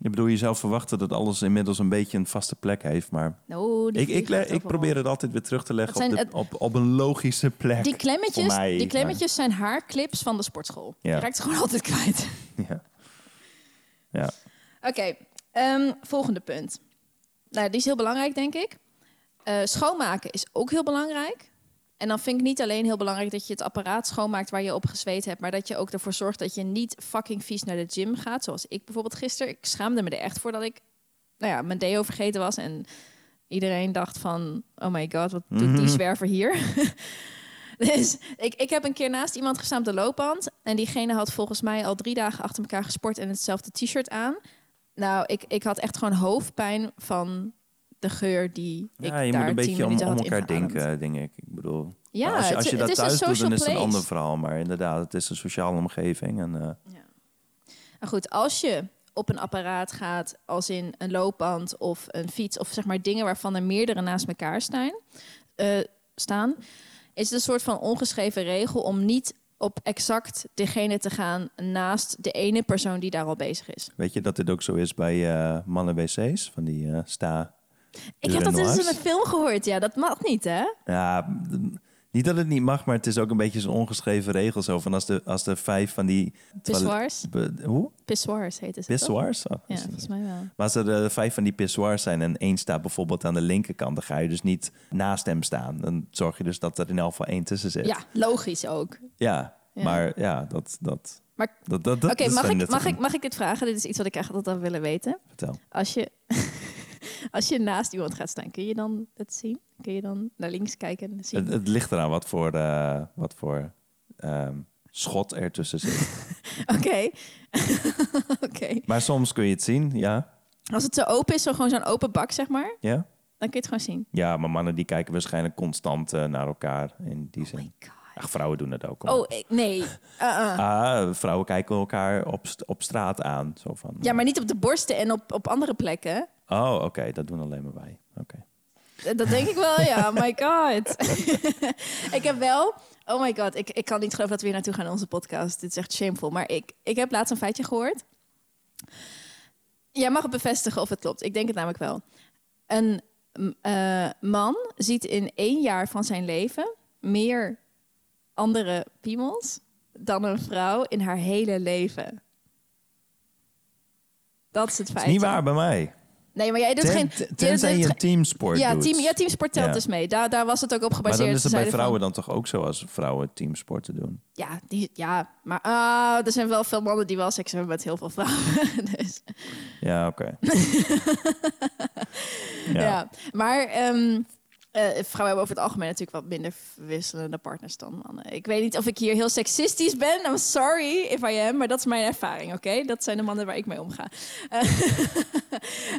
Je bedoel, je zou verwachten dat alles inmiddels een beetje een vaste plek heeft, maar Oh, die ik, ik, ik probeer het altijd weer terug te leggen Het op, op, op een logische plek. Die klemmetjes, mij, die maar- klemmetjes zijn haarclips van de sportschool. Ja. Je raakt ze gewoon altijd kwijt. Ja. ja. Oké, Ehm, volgende punt. Nou, die is heel belangrijk, denk ik. Eh, schoonmaken is ook heel belangrijk. En dan vind ik niet alleen heel belangrijk dat je het apparaat schoonmaakt waar je op gezweet hebt, maar dat je ook ervoor zorgt dat je niet fucking vies naar de gym gaat. Zoals ik bijvoorbeeld gisteren. Ik schaamde me er echt voor dat ik nou ja, mijn deo vergeten was. En iedereen dacht van, oh my god, wat doet die Mhm. zwerver hier? dus ik, ik heb een keer naast iemand gestaan op de loopband. En diegene had volgens mij al drie dagen achter elkaar gesport en hetzelfde t-shirt aan. Nou, ik, ik had echt gewoon hoofdpijn van de geur die ik Ja, je daar moet een beetje om, om elkaar denken, denk ik. Ik bedoel, Ja, als je, als het- je het dat thuis doet, dan is het een ander verhaal. Maar inderdaad, het is een sociale omgeving. En, eh, Maar goed, als je op een apparaat gaat, als in een loopband of een fiets, of zeg maar dingen waarvan er meerdere naast elkaar staan, eh, staan is het een soort van ongeschreven regel om niet op exact degene te gaan naast de ene persoon die daar al bezig is. weet je dat dit ook zo is bij eh, mannen wc's? Van die sta... Ik heb dat eens in een film gehoord, ja, dat mag niet, hè? Ja, niet dat het niet mag, maar het is ook een beetje zo'n ongeschreven regel. Zo van als, de, als er vijf van die... Pissoirs. Be- Hoe? Pissoirs heet het. Pissoirs? Oh, Ja, volgens mij wel. Maar als er eh, vijf van die pissoirs zijn en één staat bijvoorbeeld aan de linkerkant, dan ga je dus niet naast hem staan. Dan zorg je dus dat er in elk geval één tussen zit. Ja, logisch ook. Ja, Ja. maar ja, dat... dat Maar- dat, dat, dat Oké, mag, ik, mag, ik, mag ik dit vragen? Dit is iets wat ik echt altijd al willen weten. Vertel. Als je, als je naast iemand gaat staan, kun je dan het zien? Kun je dan naar links kijken en zien? Het, het ligt eraan wat voor, eh, wat voor ehm, schot er tussen zit. Oké. Oké. maar soms kun je het zien, ja. Als het zo open is, zo gewoon zo'n open bak, zeg maar, Ja, dan kun je het gewoon zien. ja maar mannen die kijken waarschijnlijk constant eh, naar elkaar in die Oh zin. my god. Ach, vrouwen doen het ook. hoor. Oh, nee. Uh-uh. Ah, vrouwen kijken elkaar op, op straat aan. Zo van, Ja, maar niet op de borsten en op, op andere plekken. Oh, oké, dat doen alleen maar wij. Oké. Dat denk ik wel, ja. Oh my god. ik heb wel... Oh my god, ik, ik kan niet geloven dat we hier naartoe gaan in onze podcast. Dit is echt shameful. Maar ik, ik heb laatst een feitje gehoord. Jij mag het bevestigen of het klopt. Ik denk het namelijk wel. Een eh, man ziet in één jaar van zijn leven meer andere piemels dan een vrouw in haar hele leven. Dat is het feit. is niet waar bij mij. Nee, maar jij doet Ten- geen... ten- tenzij je doet- een teamsport ja, doet. team, ja, teamsport telt Ja. dus mee. Daar, daar was het ook op maar gebaseerd. dan is het bij vrouwen van, dan toch ook zo als vrouwen teamsporten doen? ja, die, ja, maar ah, er zijn wel veel mannen die wel seks hebben met heel veel vrouwen. dus, Ja, oké. ja. ja. Maar ehm, eh, vrouwen hebben over het algemeen natuurlijk wat minder wisselende partners dan mannen. Ik weet niet of ik hier heel seksistisch ben. I'm sorry if I am, maar dat is mijn ervaring, oké? Dat zijn de mannen waar ik mee omga.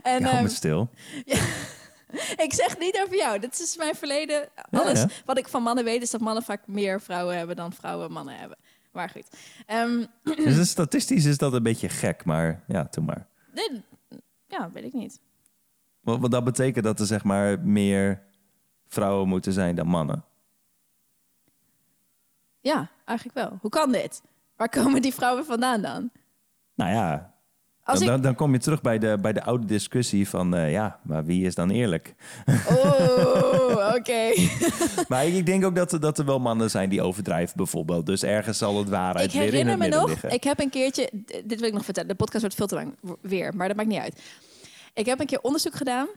En, me stil. Ik zeg niet over jou. Dit is mijn verleden. Alles ja. wat ik van mannen weet is dat mannen vaak meer vrouwen hebben dan vrouwen mannen hebben. Maar goed. Ehm, Dus statistisch is dat een beetje gek, maar ja, doe maar. nee, ja, weet ik niet. Want dat betekent dat er zeg maar meer vrouwen moeten zijn dan mannen. Ja, eigenlijk wel. Hoe kan dit? Waar komen die vrouwen vandaan dan? Nou ja, Als dan, ik... dan, kom je terug bij de, bij de oude discussie van... eh, ja, maar wie is dan eerlijk? Oh, oké. maar ik, ik denk ook dat, er- dat er wel mannen zijn die overdrijven bijvoorbeeld. Dus ergens zal het waarheid Ik weer in herinner me nog, liggen. ik heb een keertje, dit wil ik nog vertellen, de podcast wordt veel te lang weer, maar dat maakt niet uit. Ik heb een keer onderzoek gedaan,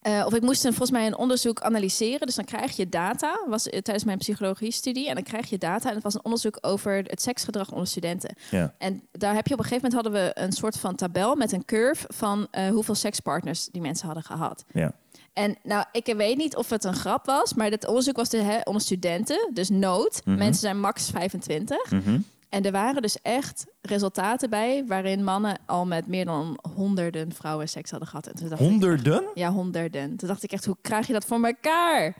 eh, of ik moest een, volgens mij een onderzoek analyseren, dus dan krijg je data, was eh, tijdens mijn psychologie-studie, en dan krijg je data, en het was een onderzoek over het seksgedrag onder studenten. Ja. En daar heb je op een gegeven moment hadden we een soort van tabel met een curve van eh, hoeveel sekspartners die mensen hadden gehad. Ja. En nou, ik weet niet of het een grap was, maar dit onderzoek was de, hè, onder studenten, dus nood. Mhm. Mensen zijn max 25. Mhm. En er waren dus echt resultaten bij waarin mannen al met meer dan honderden vrouwen seks hadden gehad. En toen dacht ik, Honderden? ja, honderden. Toen dacht ik echt, hoe krijg je dat voor elkaar?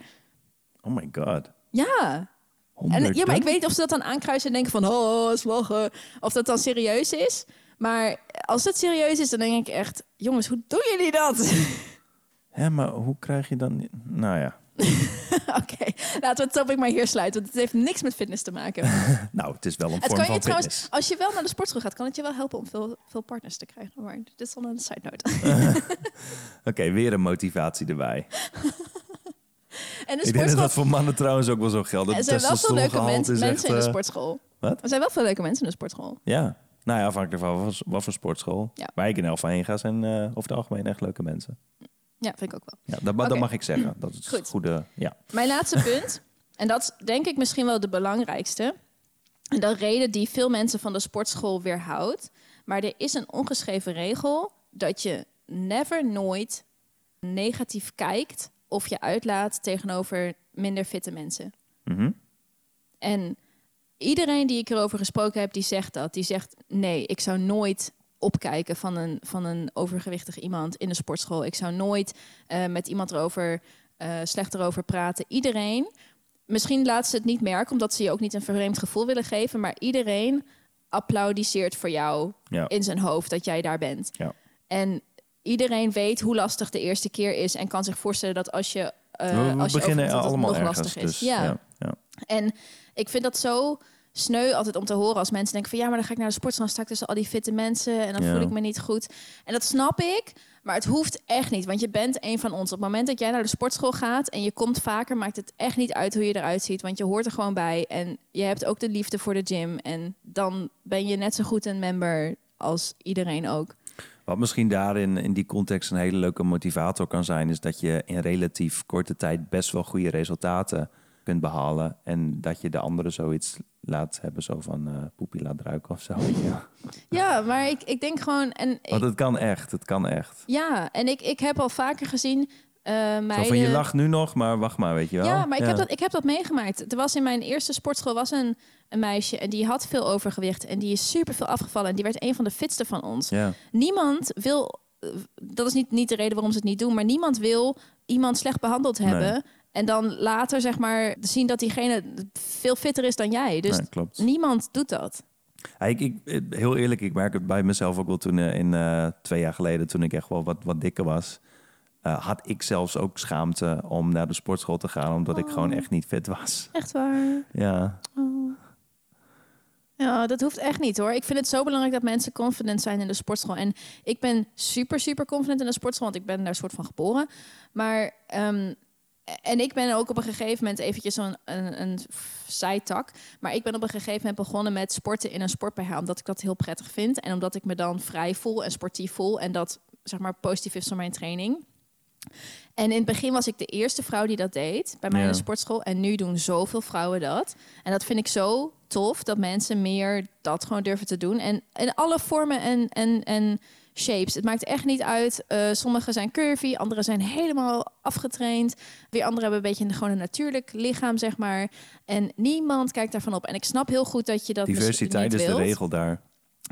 Oh my god. Ja. En, ja, maar ik weet niet of ze dat dan aankruisen en denken van, oh, is lachen. Of dat dan serieus is. Maar als het serieus is, dan denk ik echt, jongens, hoe doen jullie dat? Hè, maar hoe krijg je dan... Nou ja. Oké, laten we het topic maar hier sluiten, want het heeft niks met fitness te maken. Nou, het is wel een Het vorm kan van je trouwens, fitness. als je wel naar de sportschool gaat, kan het je wel helpen om veel, veel partners te krijgen. Maar dit is dan een side note. Oké, weer een motivatie erbij. En de Ik denk dat dat voor mannen trouwens ook wel zo geldt. Er zijn wel veel leuke mensen echt, in de eh, sportschool. Wat? Er zijn wel veel leuke mensen in de sportschool. Ja. Nou ja, afhankelijk van wat, voor sportschool. Ja. Waar ik in geval heen ga, zijn eh, over het algemeen echt leuke mensen. Ja, vind ik ook wel. Ja, dat, dat mag ik zeggen. Dat is het Goed. goede. Ja. Mijn laatste punt, en dat is denk ik misschien wel de belangrijkste. En de reden die veel mensen van de sportschool weerhoudt. Maar er is een ongeschreven regel dat je never nooit negatief kijkt of je uitlaat tegenover minder fitte mensen. Mhm. En iedereen die ik erover gesproken heb, die zegt dat. Die zegt, nee, ik zou nooit opkijken van een, van een overgewichtig iemand in de sportschool. Ik zou nooit eh, met iemand erover eh, slecht erover praten. Iedereen, misschien laat ze het niet merken, omdat ze je ook niet een vervreemd gevoel willen geven, maar iedereen applaudisseert voor jou Ja. in zijn hoofd dat jij daar bent. Ja. En iedereen weet hoe lastig de eerste keer is en kan zich voorstellen dat als je, eh we we als je beginnen overkomt, dat het allemaal nog ergens. lastig is. Dus, ja. Ja. En ik vind dat zo sneu altijd om te horen als mensen denken van ja, maar dan ga ik naar de sportschool sta ik tussen al die fitte mensen en dan Ja. voel ik me niet goed. En dat snap ik, maar het hoeft echt niet, want je bent een van ons. Op het moment dat jij naar de sportschool gaat en je komt vaker, maakt het echt niet uit hoe je eruit ziet, want je hoort er gewoon bij en je hebt ook de liefde voor de gym en dan ben je net zo goed een member als iedereen ook. Wat misschien daarin in die context een hele leuke motivator kan zijn, is dat je in relatief korte tijd best wel goede resultaten kunt behalen. En dat je de anderen zoiets laat hebben, zo van eh poepie laat ruiken of zo. Ja. Ja, maar ik, ik denk gewoon en ik- Want het kan echt, het kan echt. ja, en ik, ik heb al vaker gezien eh Zo meiden... van je lacht nu nog, maar wacht maar, weet je wel. Ja, maar ik, Heb dat, ik heb dat meegemaakt. Er was in mijn eerste sportschool was een, een meisje en die had veel overgewicht en die is super veel afgevallen en die werd een van de fitste van ons. Ja, Niemand wil, eh, dat is niet, niet de reden waarom ze het niet doen, maar niemand wil iemand slecht behandeld hebben Nee. En dan later zeg maar zien dat diegene veel fitter is dan jij. Dus niemand doet dat. Ja, ik, ik, heel eerlijk, ik merk het bij mezelf ook wel toen eh, in eh, twee jaar geleden, toen ik echt wel wat, wat dikker was, eh, had ik zelfs ook schaamte om naar de sportschool te gaan, omdat ik gewoon echt niet fit was. Echt waar. Ja, Oh. Ja, dat hoeft echt niet hoor. Ik vind het zo belangrijk dat mensen confident zijn in de sportschool. En ik ben super, super confident in de sportschool, want ik ben daar soort van geboren. Maar, ehm, en ik ben ook op een gegeven moment eventjes zo'n een, een zijtak. Maar ik ben op een gegeven moment begonnen met sporten in een sport omdat ik dat heel prettig vind. En omdat ik me dan vrij voel en sportief voel. En dat zeg maar positief is voor mijn training. En in het begin was ik de eerste vrouw die dat deed bij mij in de sportschool. En nu doen zoveel vrouwen dat. En dat vind ik zo tof dat mensen meer dat gewoon durven te doen. En in alle vormen en, en, en shapes. Het maakt echt niet uit. Uh, sommige zijn curvy, andere zijn helemaal afgetraind. Weer anderen hebben een beetje een, gewoon een natuurlijk lichaam, zeg maar. En niemand kijkt daarvan op. En ik snap heel goed dat je dat diversiteit is de regel daar.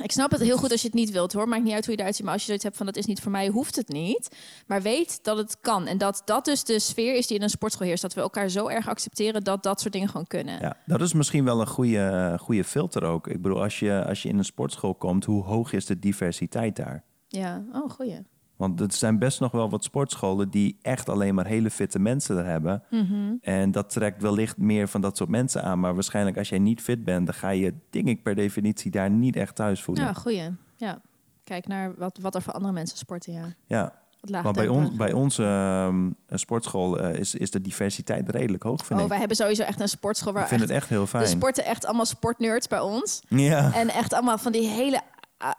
Ik snap het heel goed als je het niet wilt hoor. Maakt niet uit hoe je eruit ziet. Maar als je zoiets hebt van dat is niet voor mij, hoeft het niet. Maar weet dat het kan. En dat dat dus de sfeer is die in een sportschool heerst. Dat we elkaar zo erg accepteren dat dat soort dingen gewoon kunnen. Ja, dat is misschien wel een goede, goede filter ook. Ik bedoel, als je, als je in een sportschool komt, hoe hoog is de diversiteit daar? Ja, oh goeie. Want er zijn best nog wel wat sportscholen die echt alleen maar hele fitte mensen er hebben. Mhm. En dat trekt wellicht meer van dat soort mensen aan. Maar waarschijnlijk als jij niet fit bent, dan ga je, denk ik per definitie, daar niet echt thuis voelen. Ja, goeie. Ja. Kijk naar wat, wat er voor andere mensen sporten, ja. Ja, maar bij, on, laagdrempelig. bij onze ehm, sportschool eh, is, is de diversiteit redelijk hoog, vind Oh, ik. wij hebben sowieso echt een sportschool waar Ik vind echt, het echt heel fijn. sporten echt allemaal sportnerds bij ons. Ja, En echt allemaal van die hele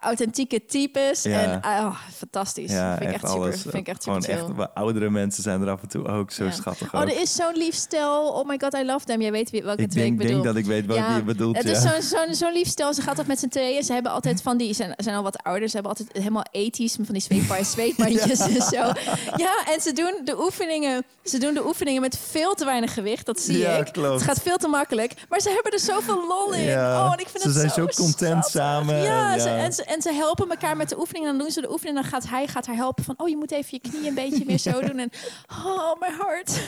authentieke types. Ja. En ah, oh, fantastisch. ja vind ik echt, super. Vind ik echt Gewoon super chill. echt, wat oudere mensen zijn er af en toe ook zo Ja. schattig. Oh, ook. er is zo'n lief stel. Oh my god, I love them. Jij weet wie, welke ik twee denk, ik bedoel. denk dat ik weet wat Ja, je bedoelt. Het is zo'n zo'n zo'n lief stel. Ze gaat dat met z'n tweeën. Ze hebben altijd van die... Ze zijn, zijn al wat ouder. Ze hebben altijd helemaal ethisch... van die zweetbandjes en zo. Ja, en ze doen de oefeningen... Ze doen de oefeningen met veel te weinig gewicht. Dat zie ik. klopt. Het gaat veel te makkelijk. Maar ze hebben er zoveel lol in. Oh, en ik vind ze het zijn zo zo content schattig. samen Ja, en ze- ja. En, ze, en ze helpen elkaar met de oefeningen. Dan doen ze de oefening. En dan gaat hij gaat haar helpen van... Oh, je moet even je knie een beetje meer zo doen. En oh, my heart.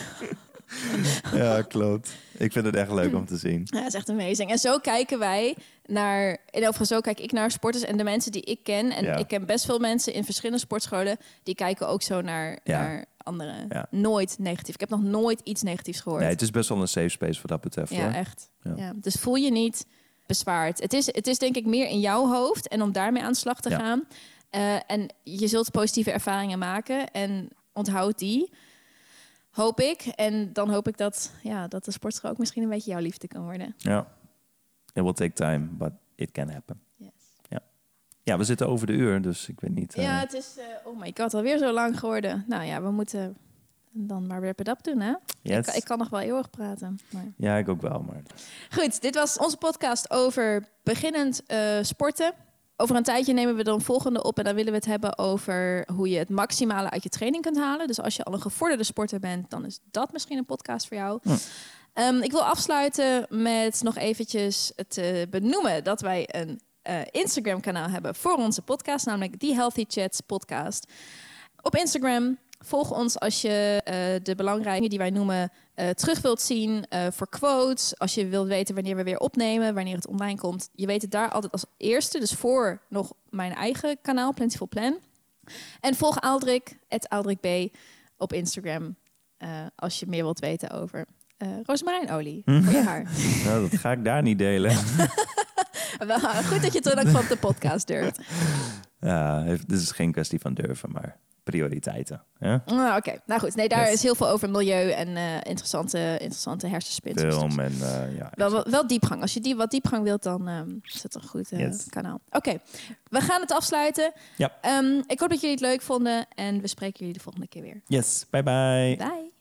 Ja, klopt. Ik vind het echt leuk om te zien. Ja, dat is echt amazing. En zo kijken wij naar, in ieder geval zo kijk ik naar sporters en de mensen die ik ken. En Ja. ik ken best veel mensen in verschillende sportscholen, die kijken ook zo naar, Ja. naar anderen. Ja. Nooit negatief. Ik heb nog nooit iets negatiefs gehoord. Nee, het is best wel een safe space wat dat betreft. ja, hoor. echt. Ja. Dus voel je niet Het is, het is denk ik meer in jouw hoofd en om daarmee aan de slag te Ja. gaan. Eh, en je zult positieve ervaringen maken en onthoud die. Hoop ik. En dan hoop ik dat, ja, dat de sportschool ook misschien een beetje jouw liefde kan worden. Ja. It will take time, but it can happen. Yes. Ja. Ja, we zitten over de uur, dus ik weet niet. eh, Ja, het is, eh, oh my god, alweer zo lang geworden. Nou ja, we moeten dan maar it up doen, hè? yes. Ik, ik kan nog wel eeuwig praten. Maar... Ja, ik ook wel, maar... Goed, dit was onze podcast over beginnend eh, sporten. Over een tijdje nemen we dan volgende op en dan willen we het hebben over hoe je het maximale uit je training kunt halen. Dus als je al een gevorderde sporter bent, dan is dat misschien een podcast voor jou. Hm. Ehm, ik wil afsluiten met nog eventjes te benoemen dat wij een eh, Instagram kanaal hebben voor onze podcast, namelijk The Healthy Chats podcast. Op Instagram volg ons als je eh, de belangrijke dingen die wij noemen eh, terug wilt zien eh, voor quotes. Als je wilt weten wanneer we weer opnemen, wanneer het online komt. Je weet het daar altijd als eerste. Dus voor nog mijn eigen kanaal, Plentiful Plan. En volg Aaldrik, Aaldrik B, op Instagram. als je meer wilt weten over eh rozemarijnolie voor je haar. Nou, dat ga ik daar niet delen. Wel, goed dat je het dan ook van de podcast durft. ja, dit is geen kwestie van durven, maar prioriteiten. Ja? Ah, Oké, nou goed. Nee, daar Yes. is heel veel over milieu en eh, interessante, interessante hersenspinsels. Film en eh, ja. Wel, wel, wel diepgang. Als je die, wat diepgang wilt, dan ehm, is het een goed eh, Yes. kanaal. Oké, we gaan het afsluiten. Ja. Ehm, ik hoop dat jullie het leuk vonden en we spreken jullie de volgende keer weer. Yes, bye bye. Bye.